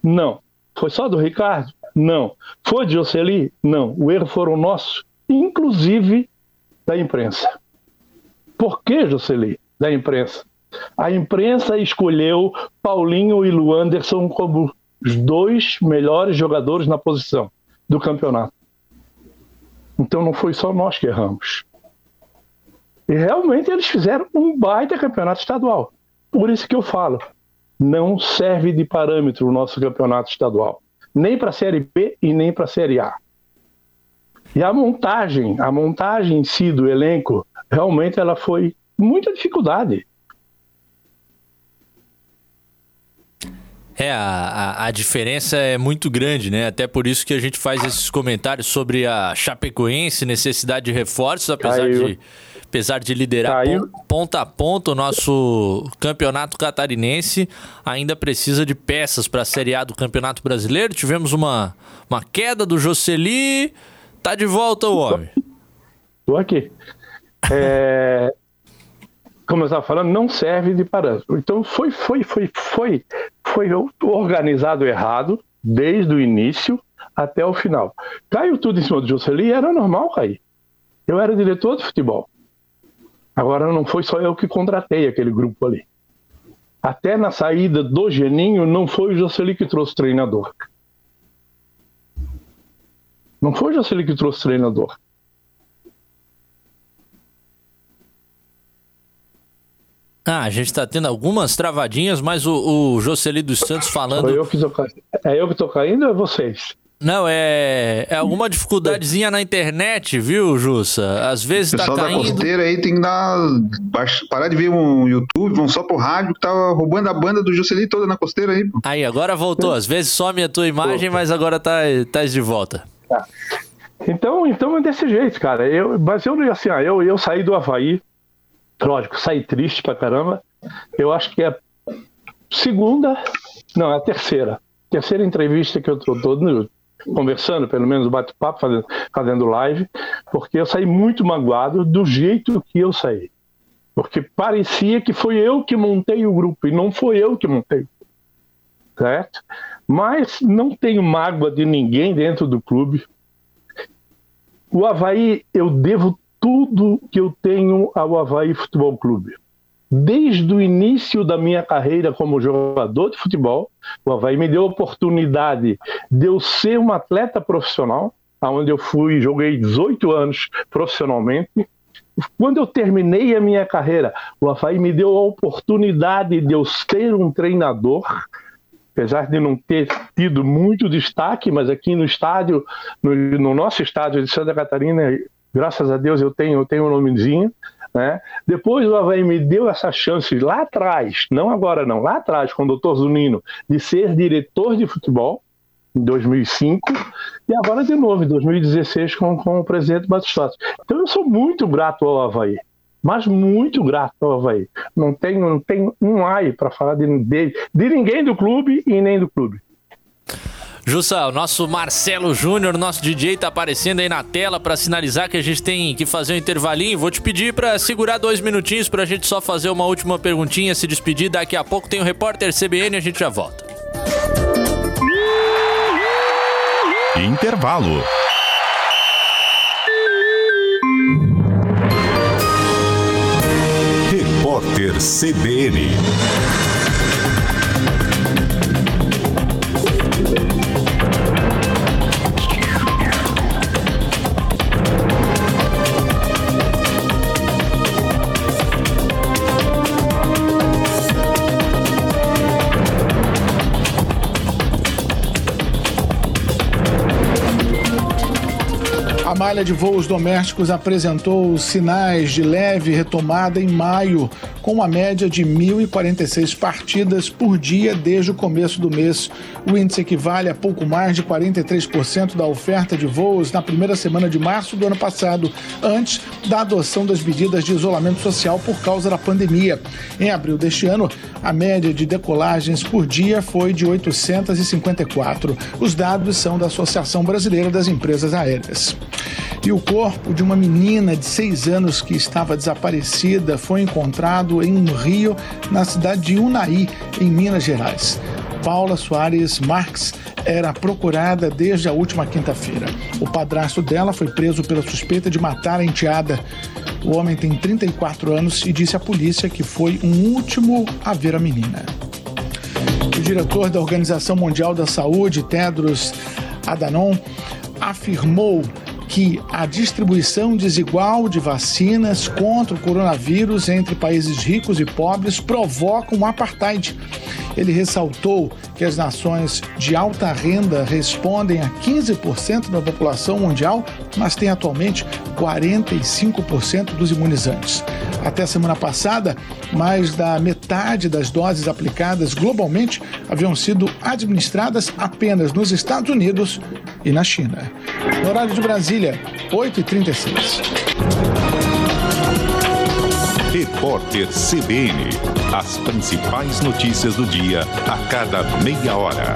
Não. Foi só do Ricardo? Não. Foi de Jocely? Não. O erro foram nossos, inclusive da imprensa. Por que, Jocely? Da imprensa. A imprensa escolheu Paulinho e Luanderson como os dois melhores jogadores na posição do campeonato. Então não foi só nós que erramos. E realmente eles fizeram um baita campeonato estadual. Por isso que eu falo, não serve de parâmetro o nosso campeonato estadual, nem para a Série B e nem para a Série A. E a montagem, a montagem em si do elenco, realmente ela foi muita dificuldade. É, a, a, diferença é muito grande, né? Até por isso que a gente faz esses comentários sobre a Chapecoense, necessidade de reforços, apesar Caiu. de apesar de liderar ponta a ponta o nosso campeonato catarinense, ainda precisa de peças para a Série A do Campeonato Brasileiro. Tivemos uma, uma queda do Jocely, tá de volta o homem. Estou aqui. É, como eu estava falando, não serve de parâmetro. Então foi, foi, foi, foi, foi organizado errado desde o início até o final. Caiu tudo em cima do Jocely, era normal cair. Eu era diretor de futebol. Agora não foi só eu que contratei aquele grupo ali. Até na saída do Geninho, não foi o Jocely que trouxe treinador. Não foi o Jocely que trouxe treinador. Ah, a gente está tendo algumas travadinhas, mas o, o Jocely dos Santos falando. Eu que tô, é eu que estou caindo ou é vocês? Não, é, é alguma dificuldadezinha na internet, viu, Jussa? Às vezes tá caindo... O pessoal da costeira aí tem que dar... parar de ver um YouTube, vão só pro rádio, que tá roubando a banda do Juscelino toda na costeira aí. Pô. Aí, agora voltou. Às vezes some a tua imagem, mas agora tá, tá de volta. Tá. Então, então é desse jeito, cara. Eu, mas eu, assim, ó, eu, eu saí do Havaí, lógico, saí triste pra caramba. Eu acho que é segunda, não, é a terceira. Terceira entrevista que eu tô, tô conversando, pelo menos bate-papo, fazendo, fazendo live, porque eu saí muito magoado do jeito que eu saí. Porque parecia que foi eu que montei o grupo e não foi eu que montei. Certo? Mas não tenho mágoa de ninguém dentro do clube. O Havaí, eu devo tudo que eu tenho ao Havaí Futebol Clube desde o início da minha carreira como jogador de futebol, o Havaí me deu a oportunidade de eu ser um atleta profissional, onde eu fui, joguei 18 anos profissionalmente. Quando eu terminei a minha carreira, o Havaí me deu a oportunidade de eu ser um treinador, apesar de não ter tido muito destaque, mas aqui no estádio, no, no nosso estádio de Santa Catarina, graças a Deus eu tenho, eu tenho um nomezinho, né? Depois o Havaí me deu essa chance lá atrás, não agora não, lá atrás, com o doutor Zunino, de ser diretor de futebol, em 2005, e agora de novo, em 2016, com, com o presidente Batistato. Então eu sou muito grato ao Havaí, mas muito grato ao Havaí. Não tenho, não tenho um ai para falar de, de, de ninguém do clube e nem do clube. Jussa, o nosso Marcelo Júnior, nosso DJ, tá aparecendo aí na tela para sinalizar que a gente tem que fazer um intervalinho. Vou te pedir para segurar dois minutinhos para a gente só fazer uma última perguntinha, se despedir. Daqui a pouco tem o repórter CBN, a gente já volta. Intervalo. Repórter CBN. Malha de voos domésticos apresentou sinais de leve retomada em maio, com uma média de 1.046 partidas por dia desde o começo do mês. O índice equivale a pouco mais de 43% da oferta de voos na primeira semana de março do ano passado, antes da adoção das medidas de isolamento social por causa da pandemia. Em abril deste ano, a média de decolagens por dia foi de 854. Os dados são da Associação Brasileira das Empresas Aéreas. E o corpo de uma menina de seis anos que estava desaparecida foi encontrado em um rio na cidade de Unai, em Minas Gerais. Paula Soares Marques era procurada desde a última quinta-feira. O padrasto dela foi preso pela suspeita de matar a enteada. O homem tem 34 anos e disse à polícia que foi um último a ver a menina. O diretor da Organização Mundial da Saúde, Tedros Adhanom, afirmou que a distribuição desigual de vacinas contra o coronavírus entre países ricos e pobres provoca um apartheid. Ele ressaltou que as nações de alta renda respondem a 15% da população mundial, mas têm atualmente 45% dos imunizantes. Até semana passada, mais da metade das doses aplicadas globalmente haviam sido administradas apenas nos Estados Unidos e na China. No horário de Brasília, 8h36. Repórter CBN. As principais notícias do dia a cada meia hora.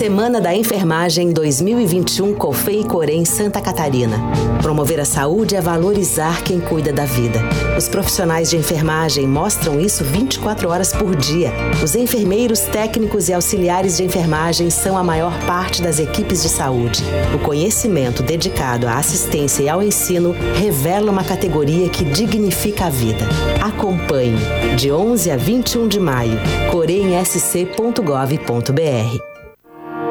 Semana da Enfermagem 2021 COFEI Corém Santa Catarina. Promover a saúde é valorizar quem cuida da vida. Os profissionais de enfermagem mostram isso 24 horas por dia. Os enfermeiros, técnicos e auxiliares de enfermagem são a maior parte das equipes de saúde. O conhecimento dedicado à assistência e ao ensino revela uma categoria que dignifica a vida. Acompanhe de 11 a 21 de maio, coremsc.gov.br.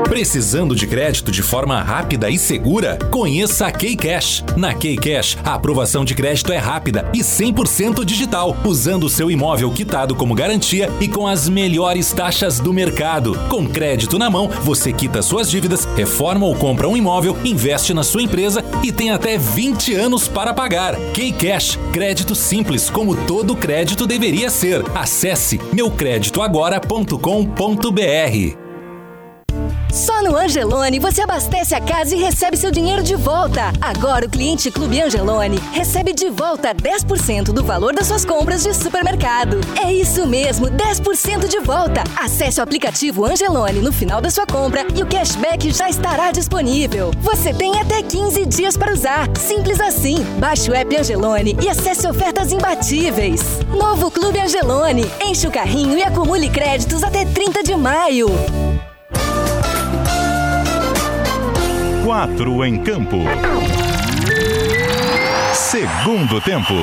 Precisando de crédito de forma rápida e segura? Conheça a Keycash. Na Keycash, a aprovação de crédito é rápida e 100% digital, usando o seu imóvel quitado como garantia e com as melhores taxas do mercado. Com crédito na mão, você quita suas dívidas, reforma ou compra um imóvel, investe na sua empresa e tem até 20 anos para pagar. Keycash, crédito simples como todo crédito deveria ser. Acesse meucreditoagora.com.br. Só no Angelone você abastece a casa e recebe seu dinheiro de volta. Agora o cliente Clube Angelone recebe de volta 10% do valor das suas compras de supermercado. É isso mesmo, 10% de volta. Acesse o aplicativo Angelone no final da sua compra e o cashback já estará disponível. Você tem até 15 dias para usar. Simples assim. Baixe o app Angelone e acesse ofertas imbatíveis. Novo Clube Angelone. Enche o carrinho e acumule créditos até 30 de maio. Quatro em campo. Segundo tempo.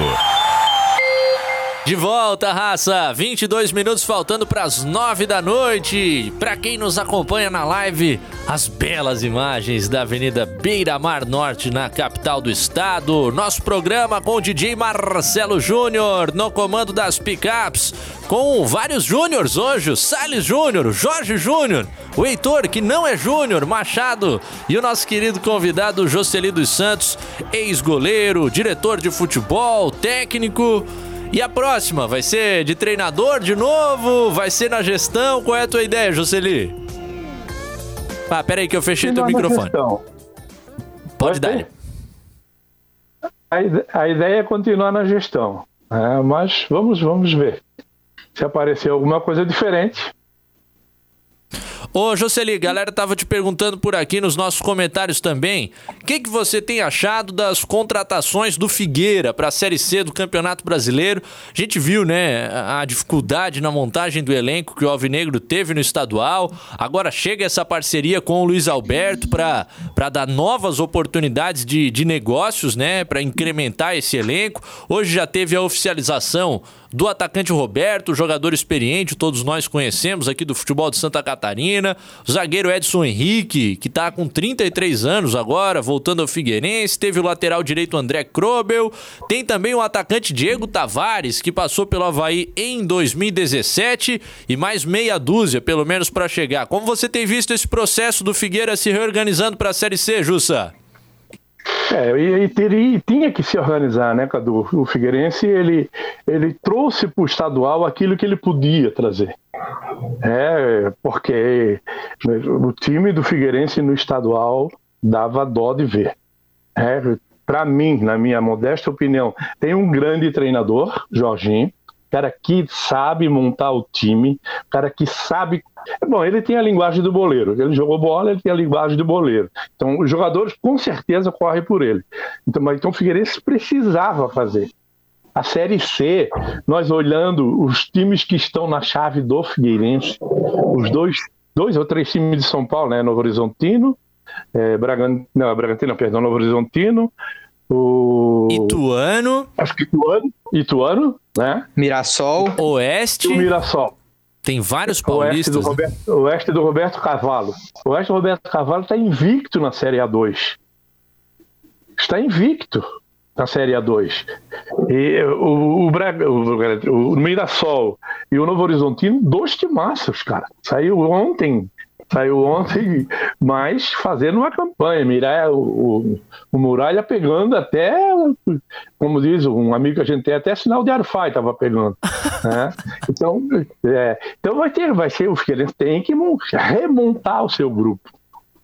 De volta, raça! 22 minutos faltando para as 9 da noite. Para quem nos acompanha na live, as belas imagens da Avenida Beira Mar Norte, na capital do estado. Nosso programa com o DJ Marcelo Júnior no comando das picapes, com vários Júniors hoje: o Salles Júnior, Jorge Júnior, o Heitor, que não é Júnior, Machado, e o nosso querido convidado Jocely dos Santos, ex-goleiro, diretor de futebol, técnico. E a próxima? Vai ser de treinador de novo? Vai ser na gestão? Qual é a tua ideia, Jocely? Ah, pera aí que eu fechei teu microfone. Gestão. Pode dar. A, a, ideia é continuar na gestão, né? mas vamos, vamos ver. Se aparecer alguma coisa diferente. Ô, Jocely, galera tava te perguntando por aqui nos nossos comentários também. O que, que você tem achado das contratações do Figueira para a Série C do Campeonato Brasileiro? A gente viu, né, a dificuldade na montagem do elenco que o Alvinegro teve no estadual. Agora chega essa parceria com o Luiz Alberto para dar novas oportunidades de, de negócios, né, para incrementar esse elenco. Hoje já teve a oficialização do atacante Roberto, jogador experiente, todos nós conhecemos aqui do futebol de Santa Catarina, o zagueiro Edson Henrique, que está com 33 anos agora, voltando ao Figueirense, teve o lateral direito André Krobel, tem também o atacante Diego Tavares, que passou pelo Havaí em 2017, e mais meia dúzia, pelo menos, para chegar. Como você tem visto esse processo do Figueira se reorganizando para a Série C, Jussa? É, e, teria, tinha que se organizar, né, Cadu? O Figueirense, ele, ele trouxe para o estadual aquilo que ele podia trazer. É, porque o time do Figueirense no estadual dava dó de ver. É, para mim, na minha modesta opinião, tem um grande treinador, Jorginho, cara que sabe montar o time, cara que sabe. Bom, ele tem a linguagem do boleiro. Ele jogou bola, ele tem a linguagem do boleiro. Então, os jogadores com certeza correm por ele. Então, mas então o Figueirense precisava fazer. A Série C, nós olhando os times que estão na chave do Figueirense, os dois, dois ou três times de São Paulo, né? Novo Horizontino, é, Bragantino, não, Bragantino, perdão, Novo Horizontino, o Ituano. Acho que Ituano. Ituano, né? Mirassol. Oeste. O Mirassol. Tem vários paulistas. Oeste do, Roberto, oeste do Roberto Carvalho. O Oeste do Roberto Carvalho está invicto na Série A2. Está invicto na Série A2. E o, o, o, o Mirassol e o Novo Horizontino, dois timaços, cara. Saiu ontem saiu ontem, mas fazendo uma campanha, mirar o, o, o, Muralha pegando até, como diz um amigo que a gente tem, até sinal de Arfai estava pegando. Né? *laughs* Então, é, então vai ter, vai ser, o Figueirense tem que remontar o seu grupo.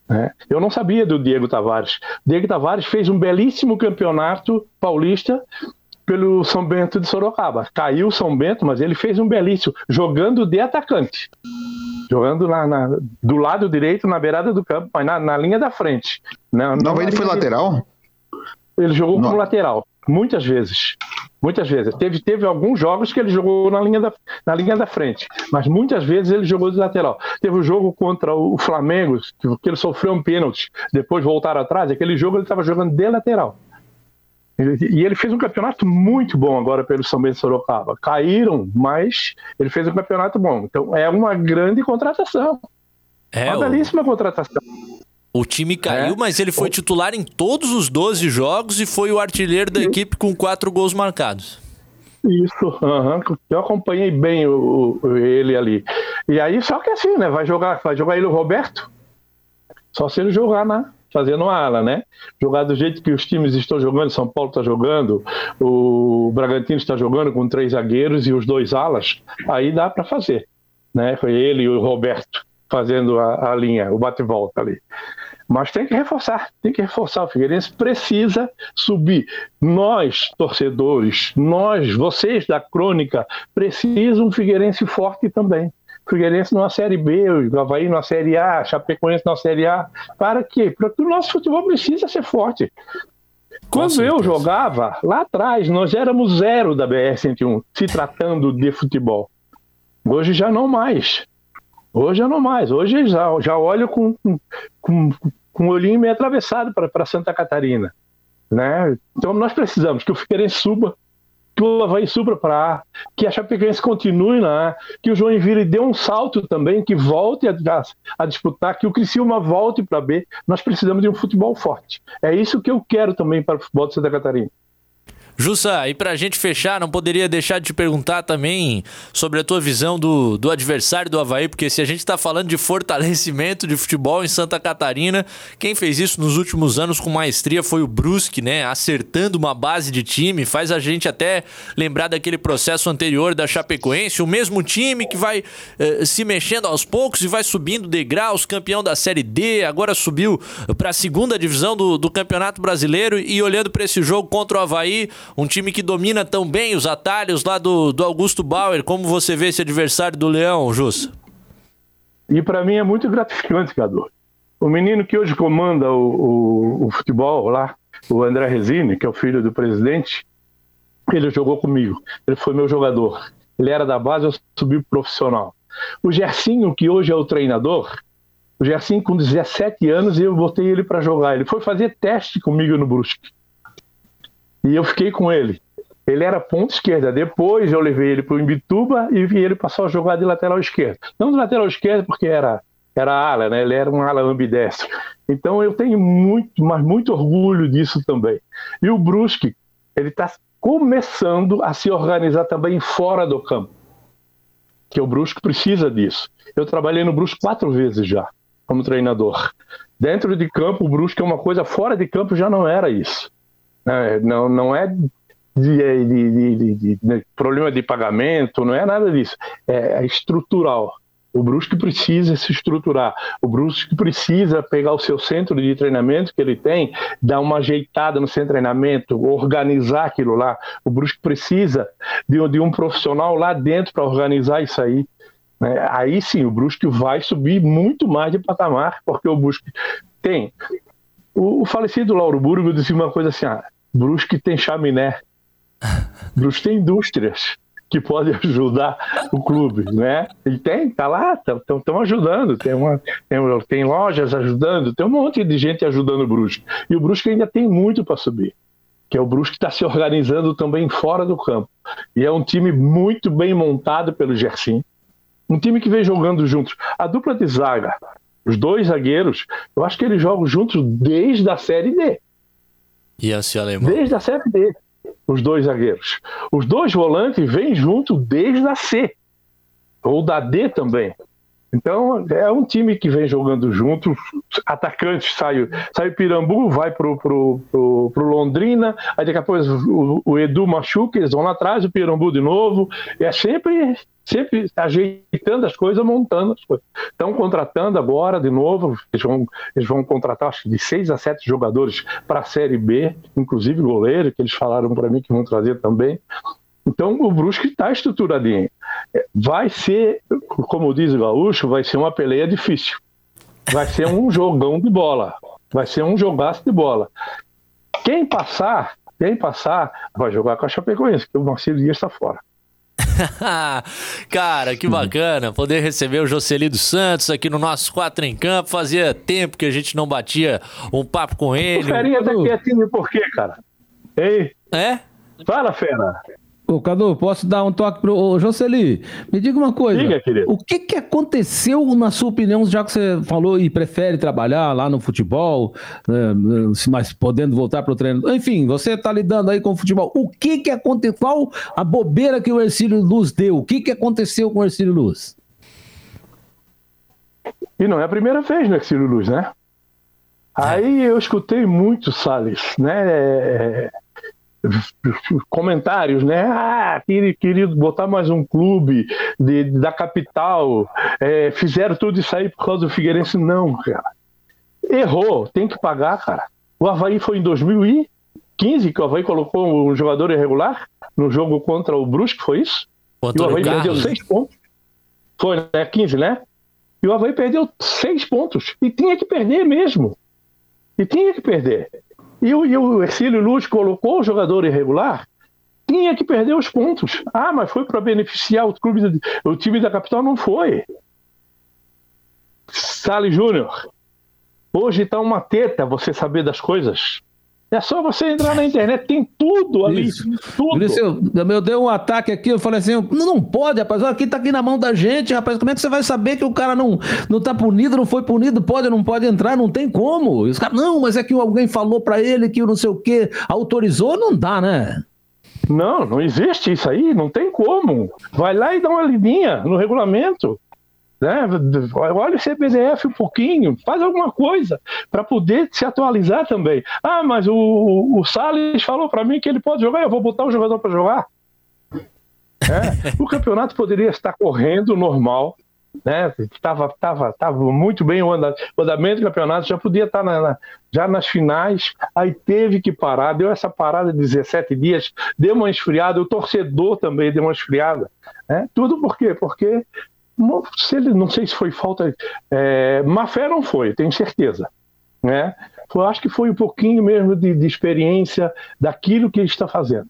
Né? Eu não sabia do Diego Tavares. O Diego Tavares fez um belíssimo campeonato paulista pelo São Bento de Sorocaba. Caiu o São Bento, mas ele fez um belíssimo, jogando de atacante jogando na, na, do lado direito, na beirada do campo, mas na, na linha da frente. Não, não ele foi lateral? Ele jogou não. como lateral, muitas vezes. Muitas vezes. Teve, teve alguns jogos que ele jogou na linha, da, na linha da frente, mas muitas vezes ele jogou de lateral. Teve o um jogo contra o Flamengo, que, que ele sofreu um pênalti, depois voltaram atrás, aquele jogo ele estava jogando de lateral. E ele fez um campeonato muito bom agora pelo São Bento Sorocaba. Caíram, mas ele fez um campeonato bom. Então é uma grande contratação. É uma o... belíssima contratação. O time caiu, é. mas ele foi titular em todos os 12 jogos e foi o artilheiro da equipe com quatro gols marcados. Isso, uhum. eu acompanhei bem o, o, ele ali. E aí, só que assim, né? Vai jogar, vai jogar ele o Roberto? Só se ele jogar na, fazendo ala, né? Jogar do jeito que os times estão jogando, São Paulo está jogando, o Bragantino está jogando com três zagueiros e os dois alas, aí dá para fazer, né? Foi ele e o Roberto fazendo a, a linha, o bate-volta ali. Mas tem que reforçar, tem que reforçar. O Figueirense precisa subir. Nós, torcedores, nós, vocês da crônica, precisam um Figueirense forte também. Figueirense numa Série B, o Havaí numa Série A, Chapecoense na Série A. Para quê? Porque o nosso futebol precisa ser forte. Quando eu jogava, lá atrás, nós éramos zero da BR-101, se tratando de futebol. Hoje já não mais. Hoje já não mais. Hoje já, já olho com, com, com o olhinho meio atravessado para Santa Catarina. Né? Então nós precisamos que o Figueirense suba, que o Havaí supra para A, que a Chapecoense continue na A, que o Joinville dê um salto também, que volte a, a disputar, que o Criciúma volte para B. Nós precisamos de um futebol forte. É isso que eu quero também para o futebol de Santa Catarina. Jussa, e pra gente fechar, não poderia deixar de te perguntar também sobre a tua visão do, do adversário do Havaí, porque se a gente tá falando de fortalecimento de futebol em Santa Catarina, quem fez isso nos últimos anos com maestria foi o Brusque, né? Acertando uma base de time, faz a gente até lembrar daquele processo anterior da Chapecoense, o mesmo time que vai eh, se mexendo aos poucos e vai subindo degraus, campeão da Série D, agora subiu para a segunda divisão do, do Campeonato Brasileiro e olhando para esse jogo contra o Havaí, um time que domina tão bem os atalhos lá do, do Augusto Bauer. Como você vê esse adversário do Leão, Jussa? E para mim é muito gratificante, Cadu. O menino que hoje comanda o, o, o, futebol lá, o André Resine, que é o filho do presidente, ele jogou comigo. Ele foi meu jogador. Ele era da base, eu subi pro profissional. O Gersinho, que hoje é o treinador, o Gersinho com 17 anos, eu botei ele para jogar. Ele foi fazer teste comigo no Brusque. E eu fiquei com ele. Ele era ponta esquerda. Depois eu levei ele para o Imbituba e vi ele passar a jogar de lateral esquerdo. Não de lateral esquerdo porque era era ala, né? Ele era um ala ambidestro. Então eu tenho muito, mas muito orgulho disso também. E o Brusque, ele está começando a se organizar também fora do campo. Que o Brusque precisa disso. Eu trabalhei no Brusque quatro vezes já, como treinador. Dentro de campo, o Brusque é uma coisa, fora de campo já não era isso. É, não, não é de, de, de, de, problema de pagamento, não é nada disso. É, é estrutural. O Brusque precisa se estruturar. O Brusque precisa pegar o seu centro de treinamento que ele tem, dar uma ajeitada no seu treinamento, organizar aquilo lá. O Brusque precisa de, de um profissional lá dentro para organizar isso aí. Né? Aí sim, o Brusque vai subir muito mais de patamar, porque o Brusque tem. O, falecido Lauro Burgo disse uma coisa assim: ah, Brusque tem chaminé. Brusque tem indústrias que podem ajudar o clube, né? E tem, tá lá, estão ajudando, tem, uma, tem, tem, lojas ajudando, tem um monte de gente ajudando o Brusque. E o Brusque ainda tem muito para subir, que é o Brusque que está se organizando também fora do campo. E é um time muito bem montado pelo Gersim, um time que vem jogando juntos. A dupla de zaga, os dois zagueiros, eu acho que eles jogam juntos desde a Série D. A Alemão? Desde a Série D os dois zagueiros. Os dois volantes vêm junto desde a C, ou da D também. Então, é um time que vem jogando junto. Atacantes sai, sai o Pirambu, vai pro, pro, pro, pro Londrina, aí daqui a pouco o, o, Edu machuca, eles vão lá atrás, o Pirambu de novo. É sempre, sempre ajeitando as coisas, montando as coisas. Estão contratando agora de novo, eles vão, eles vão contratar acho, de seis a sete jogadores para a Série B, inclusive goleiro, que eles falaram para mim que vão trazer também. Então o Brusque está estruturadinho. Vai ser, como diz o Gaúcho, vai ser uma peleia difícil. Vai ser um jogão de bola. Vai ser um jogaço de bola. Quem passar, quem passar, vai jogar com a Chapecoense, porque o Marcelo Dias está fora. *laughs* Cara, que bacana poder receber o Jocely dos Santos aqui no nosso Quatro em Campo. Fazia tempo que a gente não batia um papo com ele. O Ferinha tá quietinho por quê, cara? Ei? É? Fala, Fera. Ô, Cadu, posso dar um toque pro ô, Jocely? Me diga uma coisa. Diga, querido. O que, que aconteceu, na sua opinião, já que você falou e prefere trabalhar lá no futebol, né, mas podendo voltar para o treino? Enfim, você está lidando aí com o futebol. O que que aconteceu? Qual a bobeira que o Ercílio Luz deu? O que que aconteceu com o Ercílio Luz? E não é a primeira vez no Ercílio Luz, né? Aí eu escutei muito, Salles, né? É, comentários, né? Ah, queria botar mais um clube de, da capital, é, fizeram tudo isso aí por causa do Figueirense. Não, cara. Errou, tem que pagar, cara. O Havaí foi em 2015 que o Havaí colocou um jogador irregular no jogo contra o Brusque, foi isso? Contra e o Havaí perdeu seis pontos. Foi, né? 15, né? E o Havaí perdeu seis pontos. E tinha que perder mesmo. E tinha que perder. E o, e o Ercílio Luz colocou o jogador irregular, tinha que perder os pontos. Ah, mas foi para beneficiar o, clube, o time da capital? Não foi. Sali Júnior, hoje está uma teta você saber das coisas. É só você entrar na internet, tem tudo ali. Isso. Tudo. Isso, eu, eu dei um ataque aqui, eu falei assim: não, não pode, rapaz, aqui tá aqui na mão da gente, rapaz. Como é que você vai saber que o cara não, não tá punido, não foi punido, pode ou não pode entrar? Não tem como. E os caras, não, mas é que alguém falou para ele que não sei o que, autorizou, não dá, né? Não, não existe isso aí, não tem como. Vai lá e dá uma lidinha no regulamento. Né? Olha o CBDF um pouquinho, faz alguma coisa para poder se atualizar também. Ah, mas o, o Salles falou para mim que ele pode jogar, eu vou botar o jogador para jogar. É, o campeonato poderia estar correndo normal, né? Tava, tava, tava muito bem o andamento do campeonato, já podia estar na, na, já nas finais, aí teve que parar, deu essa parada de 17 dias, deu uma esfriada, o torcedor também deu uma esfriada. Né? Tudo por quê? Porque se ele, não sei se foi falta. É, má fé não foi, tenho certeza. Né? Eu acho que foi um pouquinho mesmo de, de experiência daquilo que ele está fazendo.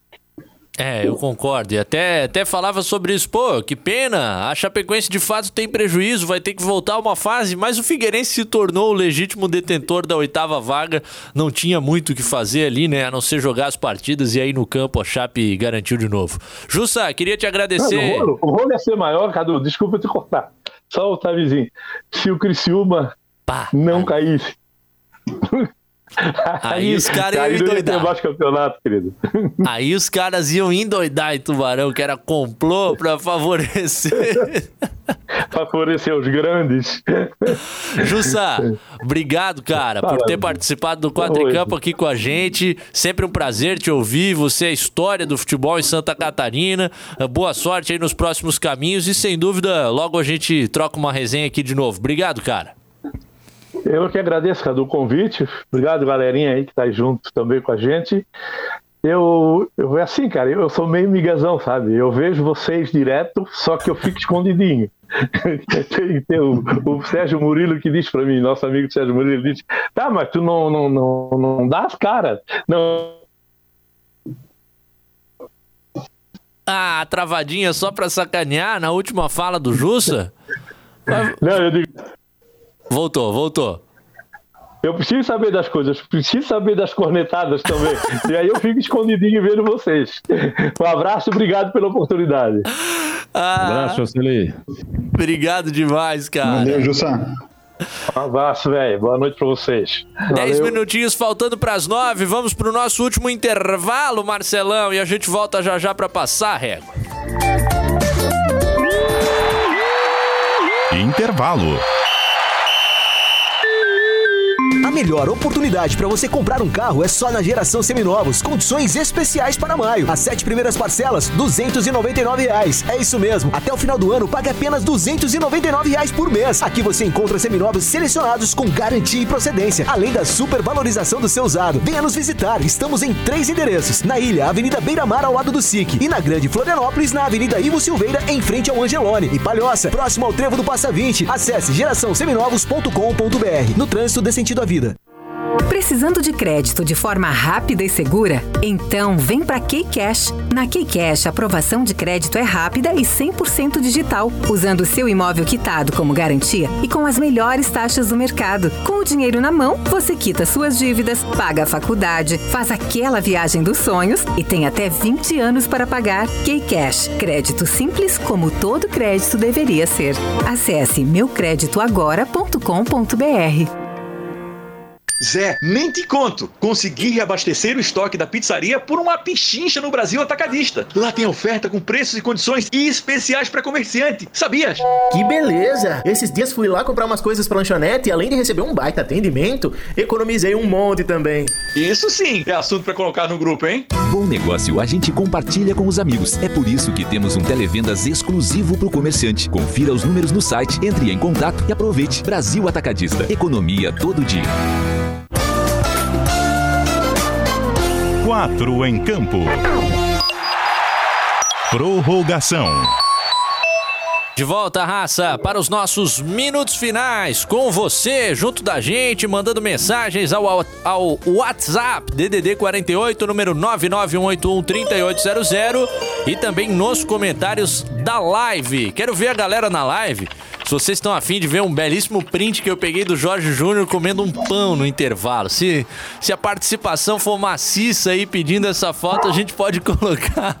É, eu concordo. E até, até falava sobre isso. Pô, que pena. A Chapecoense de fato tem prejuízo, vai ter que voltar uma fase, mas o Figueirense se tornou o legítimo detentor da oitava vaga. Não tinha muito o que fazer ali, né? A não ser jogar as partidas e aí no campo a Chape garantiu de novo. Jussa, queria te agradecer. Não, o rolo ia ser maior, Cadu. Desculpa te cortar. Só o Tavizinho. Se o Criciúma Pá, não caísse. Aí, os caras iam endoidar. campeonato, querido. *laughs* Aí os caras iam endoidar em Tubarão, que era complô pra favorecer. *laughs* favorecer os grandes. Jussa, obrigado, cara, por ter participado do Quatricampo aqui com a gente. Sempre um prazer te ouvir. Você é a história do futebol em Santa Catarina. Boa sorte aí nos próximos caminhos e, sem dúvida, logo a gente troca uma resenha aqui de novo. Obrigado, cara. Eu que agradeço, Cadu, o convite. Obrigado, galerinha aí que tá junto também com a gente. Eu, eu é assim, cara, eu sou meio migazão, sabe? Eu vejo vocês direto, só que eu fico escondidinho. *laughs* tem, tem o, o, Sérgio Murilo que diz para mim, nosso amigo Sérgio Murilo, diz: tá, mas tu não, não, não, não dá as caras. Não. Ah, travadinha só pra sacanear na última fala do Jussa? Não, eu digo. Voltou, voltou. Eu preciso saber das coisas, preciso saber das cornetadas também. *laughs* e aí eu fico escondidinho vendo vocês. Um abraço, obrigado pela oportunidade. Ah, um abraço, Jocely. Obrigado demais, cara. Valeu, Jussão. Um abraço, velho. Boa noite pra vocês. Dez Valeu. minutinhos faltando pras nove. Vamos pro nosso último intervalo, Marcelão. E a gente volta já já pra passar a régua. Intervalo melhor oportunidade para você comprar um carro é só na Geração Seminovos. Condições especiais para maio. As sete primeiras parcelas, 299 reais. É isso mesmo. Até o final do ano, pague apenas 299 reais por mês. Aqui você encontra seminovos selecionados com garantia e procedência, além da supervalorização do seu usado. Venha nos visitar. Estamos em três endereços. Na Ilha, Avenida Beira Mar, ao lado do SIC. E na Grande Florianópolis, na Avenida Ivo Silveira, em frente ao Angelone. E Palhoça, próximo ao Trevo do Passa 20. Acesse geraçãoseminovos.com.br. No trânsito dê sentido à vida. Precisando de crédito de forma rápida e segura? Então vem para Keycash. Na Keycash, a aprovação de crédito é rápida e 100% digital, usando o seu imóvel quitado como garantia e com as melhores taxas do mercado. Com o dinheiro na mão, você quita suas dívidas, paga a faculdade, faz aquela viagem dos sonhos e tem até 20 anos para pagar. Keycash, crédito simples como todo crédito deveria ser. Acesse meucreditoagora.com.br. Zé, nem te conto. Consegui reabastecer o estoque da pizzaria por uma pichincha no Brasil Atacadista. Lá tem oferta com preços e condições especiais para comerciante. Sabias? Que beleza! Esses dias fui lá comprar umas coisas pra lanchonete e além de receber um baita atendimento, economizei um monte também. Isso sim, é assunto para colocar no grupo, hein? Bom negócio a gente compartilha com os amigos. É por isso que temos um televendas exclusivo pro comerciante. Confira os números no site, entre em contato e aproveite. Brasil Atacadista. Economia todo dia. Quatro em campo. Prorrogação. De volta, raça, para os nossos minutos finais, com você, junto da gente, mandando mensagens ao, ao WhatsApp DDD 48, número 991813800 e também nos comentários da live. Quero ver a galera na live se vocês estão afim de ver um belíssimo print que eu peguei do Jorge Júnior comendo um pão no intervalo. Se, se a participação for maciça aí pedindo essa foto, a gente pode *laughs* colocar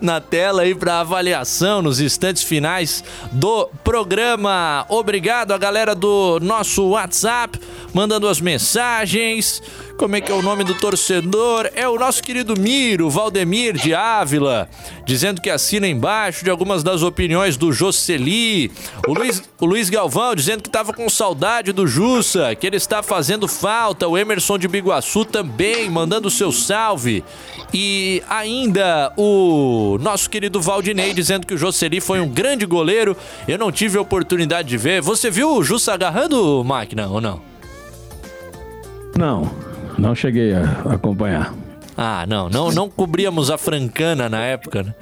na tela aí para avaliação nos instantes finais do programa. Obrigado a galera do nosso WhatsApp mandando as mensagens. Como é que é o nome do torcedor? É o nosso querido Miro, Valdemir de Ávila, dizendo que assina embaixo de algumas das opiniões do Jocely. O Luiz, o Luiz Galvão dizendo que estava com saudade do Jussa, que ele está fazendo falta. O Emerson de Biguaçu também mandando seu salve. E ainda o nosso querido Valdinei dizendo que o Jocely foi um grande goleiro. Eu não tive a oportunidade de ver. Você viu o Jussa agarrando máquina ou não? Não, não cheguei a acompanhar. Ah, não, não, não cobríamos a francana na época, né?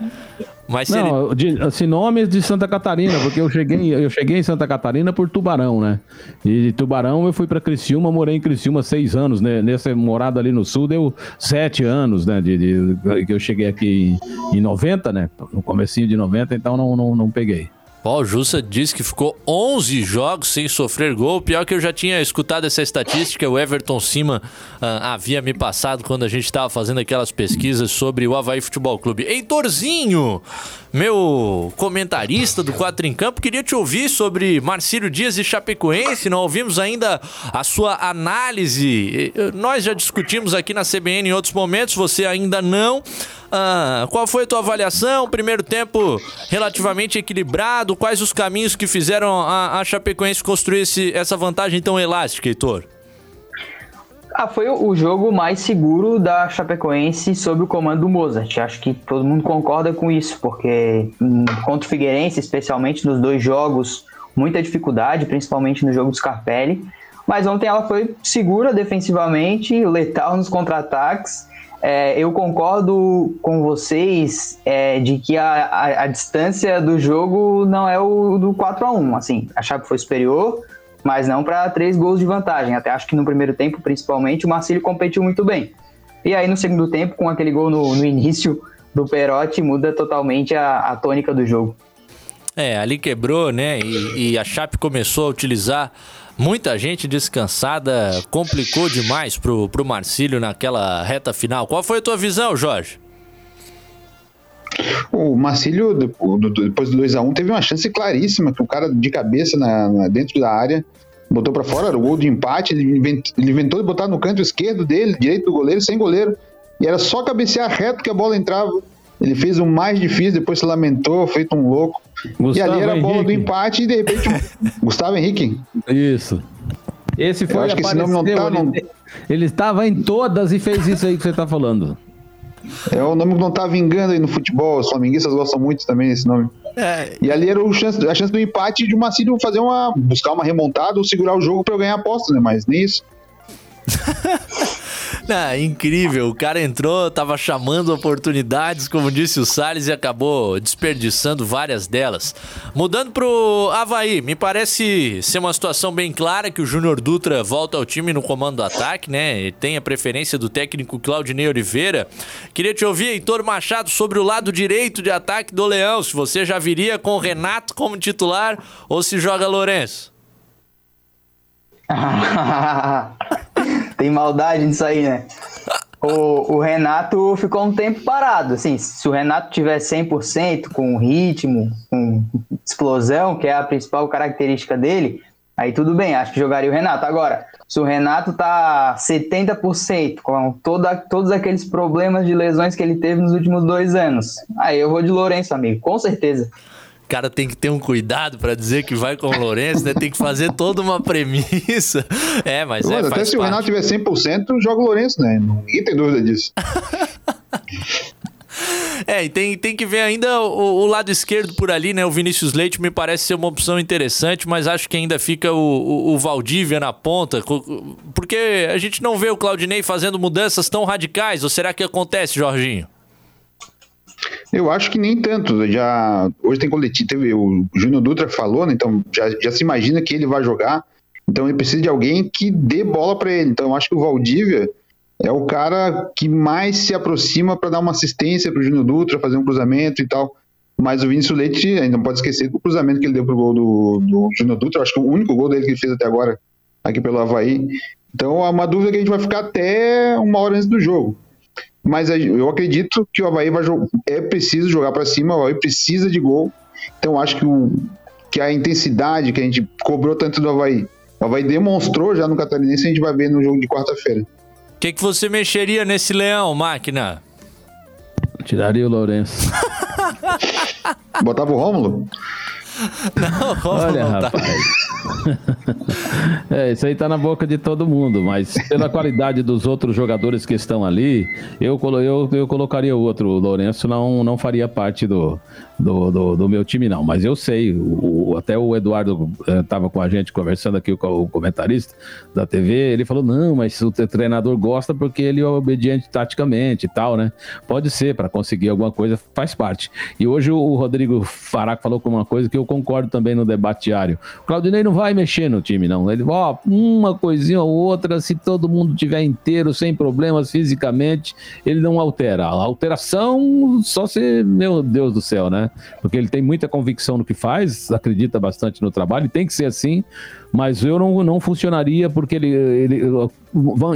Mas Não, ele... de, assim, nomes de Santa Catarina, porque eu cheguei, eu cheguei em Santa Catarina por Tubarão, né? E de Tubarão eu fui pra Criciúma, morei em Criciúma seis anos, né? Nessa morada ali no sul deu sete anos, né? De, de- que eu cheguei aqui em, em 90, né? No comecinho de 90, então não, não, não peguei. Ó, o Jussa disse que ficou 11 jogos sem sofrer gol. Pior que eu já tinha escutado essa estatística, o Everton Cima ah, havia me passado quando a gente estava fazendo aquelas pesquisas sobre o Havaí Futebol Clube. Heitorzinho, meu comentarista do Quatro em Campo, queria te ouvir sobre Marcílio Dias e Chapecoense. Não ouvimos ainda a sua análise. Eh, Nós já discutimos aqui na CBN em outros momentos, você ainda não. Ah, qual foi a tua avaliação? Primeiro tempo relativamente equilibrado. Quais os caminhos que fizeram a, a Chapecoense construir esse- essa vantagem tão elástica, Heitor? Ah, foi o jogo mais seguro da Chapecoense sob o comando do Mozart. Acho que todo mundo concorda com isso, porque hum, contra o Figueirense, especialmente nos dois jogos, muita dificuldade, principalmente no jogo do Scarpelli. Mas ontem ela foi segura defensivamente, letal nos contra-ataques. É, eu concordo com vocês é, de que a, a- a distância do jogo não é o do 4 a 1 Assim, a Chape foi superior, mas não para três gols de vantagem. Até acho que no primeiro tempo, principalmente, o Marcílio competiu muito bem. E aí, no segundo tempo, com aquele gol no, no início do Perotti, muda totalmente a, a tônica do jogo. É, ali quebrou, né? E, e a Chape começou a utilizar muita gente descansada. Complicou demais pro, pro Marcílio naquela reta final. Qual foi a tua visão, Jorge? O Marcílio, depois do 2x1, teve uma chance claríssima que o cara de cabeça na, na- dentro da área botou pra fora, era o gol de empate. Ele, invent- ele inventou de botar no canto esquerdo dele, direito do goleiro, sem goleiro. E era só cabecear reto que a bola entrava. Ele fez o mais difícil, depois se lamentou, feito um louco. e Gustavo ali era a bola do empate e de repente. o- *laughs* Gustavo Henrique. Isso. Esse foi Eu acho que esse nome não apareceu, tá, não- ele, estava em todas e fez isso aí que você tá falando. É o nome que não tá vingando aí no futebol. Os flamenguistas gostam muito também desse nome. É, E ali era o chance, a chance do empate de o Marcílio fazer uma. buscar uma remontada ou segurar o jogo pra eu ganhar a aposta, né? Mas nem isso. *laughs* Ah, incrível, o cara entrou, tava chamando oportunidades, como disse o Salles, e acabou desperdiçando várias delas. Mudando pro Havaí, me parece ser uma situação bem clara que o Júnior Dutra volta ao time no comando do ataque, né? Ele tem a preferência do técnico Claudinei Oliveira. Queria te ouvir, Heitor Machado, sobre o lado direito de ataque do Leão, se você já viria com o Renato como titular ou se joga Lourenço. *laughs* Tem maldade nisso aí, né? *laughs* O, o Renato ficou um tempo parado. Assim, se o Renato tiver 100%, com ritmo, com explosão, que é a principal característica dele, aí tudo bem, acho que jogaria o Renato. Agora, se o Renato tá 70%, com toda, todos aqueles problemas de lesões que ele teve nos últimos dois anos, aí eu vou de Lourenço, amigo, com certeza. O cara tem que ter um cuidado pra dizer que vai com o Lourenço, né? Tem que fazer toda uma premissa. É, mas é, Mas até faz se o. Renato tiver 100%, joga o Lourenço, né? Ninguém tem dúvida disso. É, e tem, tem que ver ainda o, o lado esquerdo por ali, né? O Vinícius Leite me parece ser uma opção interessante, mas acho que ainda fica o, o, o Valdívia na ponta, porque a gente não vê o Claudinei fazendo mudanças tão radicais, ou será que acontece, Jorginho? Eu acho que nem tanto. Já hoje tem coletivo, teve, o Júnior Dutra falou, né? Então já, já se imagina que ele vai jogar. Então ele precisa de alguém que dê bola para ele. Então eu acho que o Valdívia é o cara que mais se aproxima para dar uma assistência para o Júnior Dutra, fazer um cruzamento e tal. Mas o Vinícius Leite ainda não pode esquecer do cruzamento que ele deu pro gol do, do Júnior Dutra. Eu acho que o único gol dele que ele fez até agora aqui pelo Havaí. Então é uma dúvida que a gente vai ficar até uma hora antes do jogo. Mas a- eu acredito que o Havaí vai. É preciso jogar para cima, o Havaí precisa de gol. Então acho que, o, que a intensidade que a gente cobrou tanto do Havaí, o Havaí demonstrou já no Catarinense, a gente vai ver no jogo de quarta-feira. O que, que você mexeria nesse leão, máquina? Tiraria o Lourenço. *laughs* Botava o Rômulo? Não, *laughs* Olha, rapaz. é, isso aí tá na boca de todo mundo, mas pela qualidade dos outros jogadores que estão ali, eu, eu, eu colocaria outro. O Lourenço não, não faria parte do, do, do, do meu time, não. Mas eu sei, o, até o Eduardo estava eh, com a gente conversando aqui com o comentarista da TV, ele falou: não, mas o treinador gosta porque ele é obediente taticamente e tal, né? Pode ser, para conseguir alguma coisa, faz parte. E hoje o Rodrigo Faraco falou com uma coisa que eu concordo também no debate diário. O Claudinei não vai mexer no time, não. Ele, ó, uma coisinha ou outra, se todo mundo tiver inteiro, sem problemas fisicamente, ele não altera. A alteração, só se, meu Deus do céu, né? Porque ele tem muita convicção no que faz, acredita bastante no trabalho, e tem que ser assim, mas eu não, não funcionaria porque ele, ele.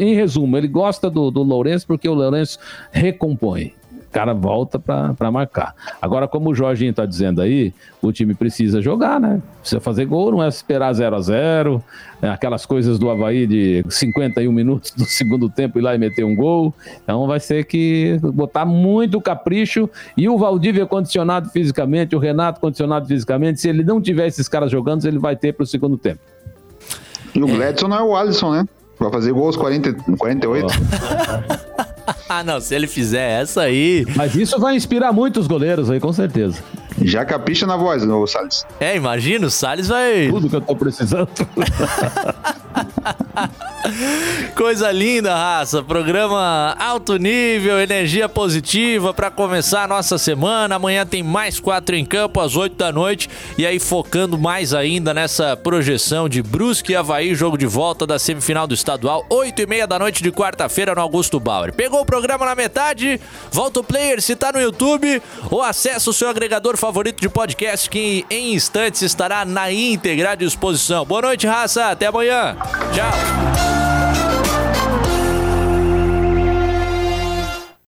Em resumo, ele gosta do, do Lourenço porque o Lourenço recompõe cara volta para marcar. Agora, como o Jorginho está dizendo aí, o time precisa jogar, né? Precisa fazer gol, não é esperar 0 a 0 é aquelas coisas do Havaí de 51 minutos do *laughs* segundo tempo ir lá e meter um gol. Então vai ser que botar muito capricho e o Valdívia condicionado fisicamente, o Renato condicionado fisicamente, se ele não tiver esses caras jogando, ele vai ter para o segundo tempo. E o Gladson não é o Alisson, né? Vai fazer gols 40, 48. Oh. *laughs* ah, não, se ele fizer essa aí. Mas isso vai inspirar muitos goleiros aí, com certeza. Já capricha na voz, no Salles. É, imagina, o Salles vai. Tudo que eu tô precisando. *laughs* Coisa linda, raça. Programa alto nível, energia positiva para começar a nossa semana. Amanhã tem mais quatro em campo às oito da noite. E aí, focando mais ainda nessa projeção de Brusque e Havaí, jogo de volta da semifinal do estadual, oito e meia da noite de quarta-feira no Augusto Bauer. Pegou o programa na metade? Volta o player se tá no YouTube ou acessa o seu agregador favorito de podcast que em instantes estará na íntegra disposição. Boa noite, raça. Até amanhã. Tchau.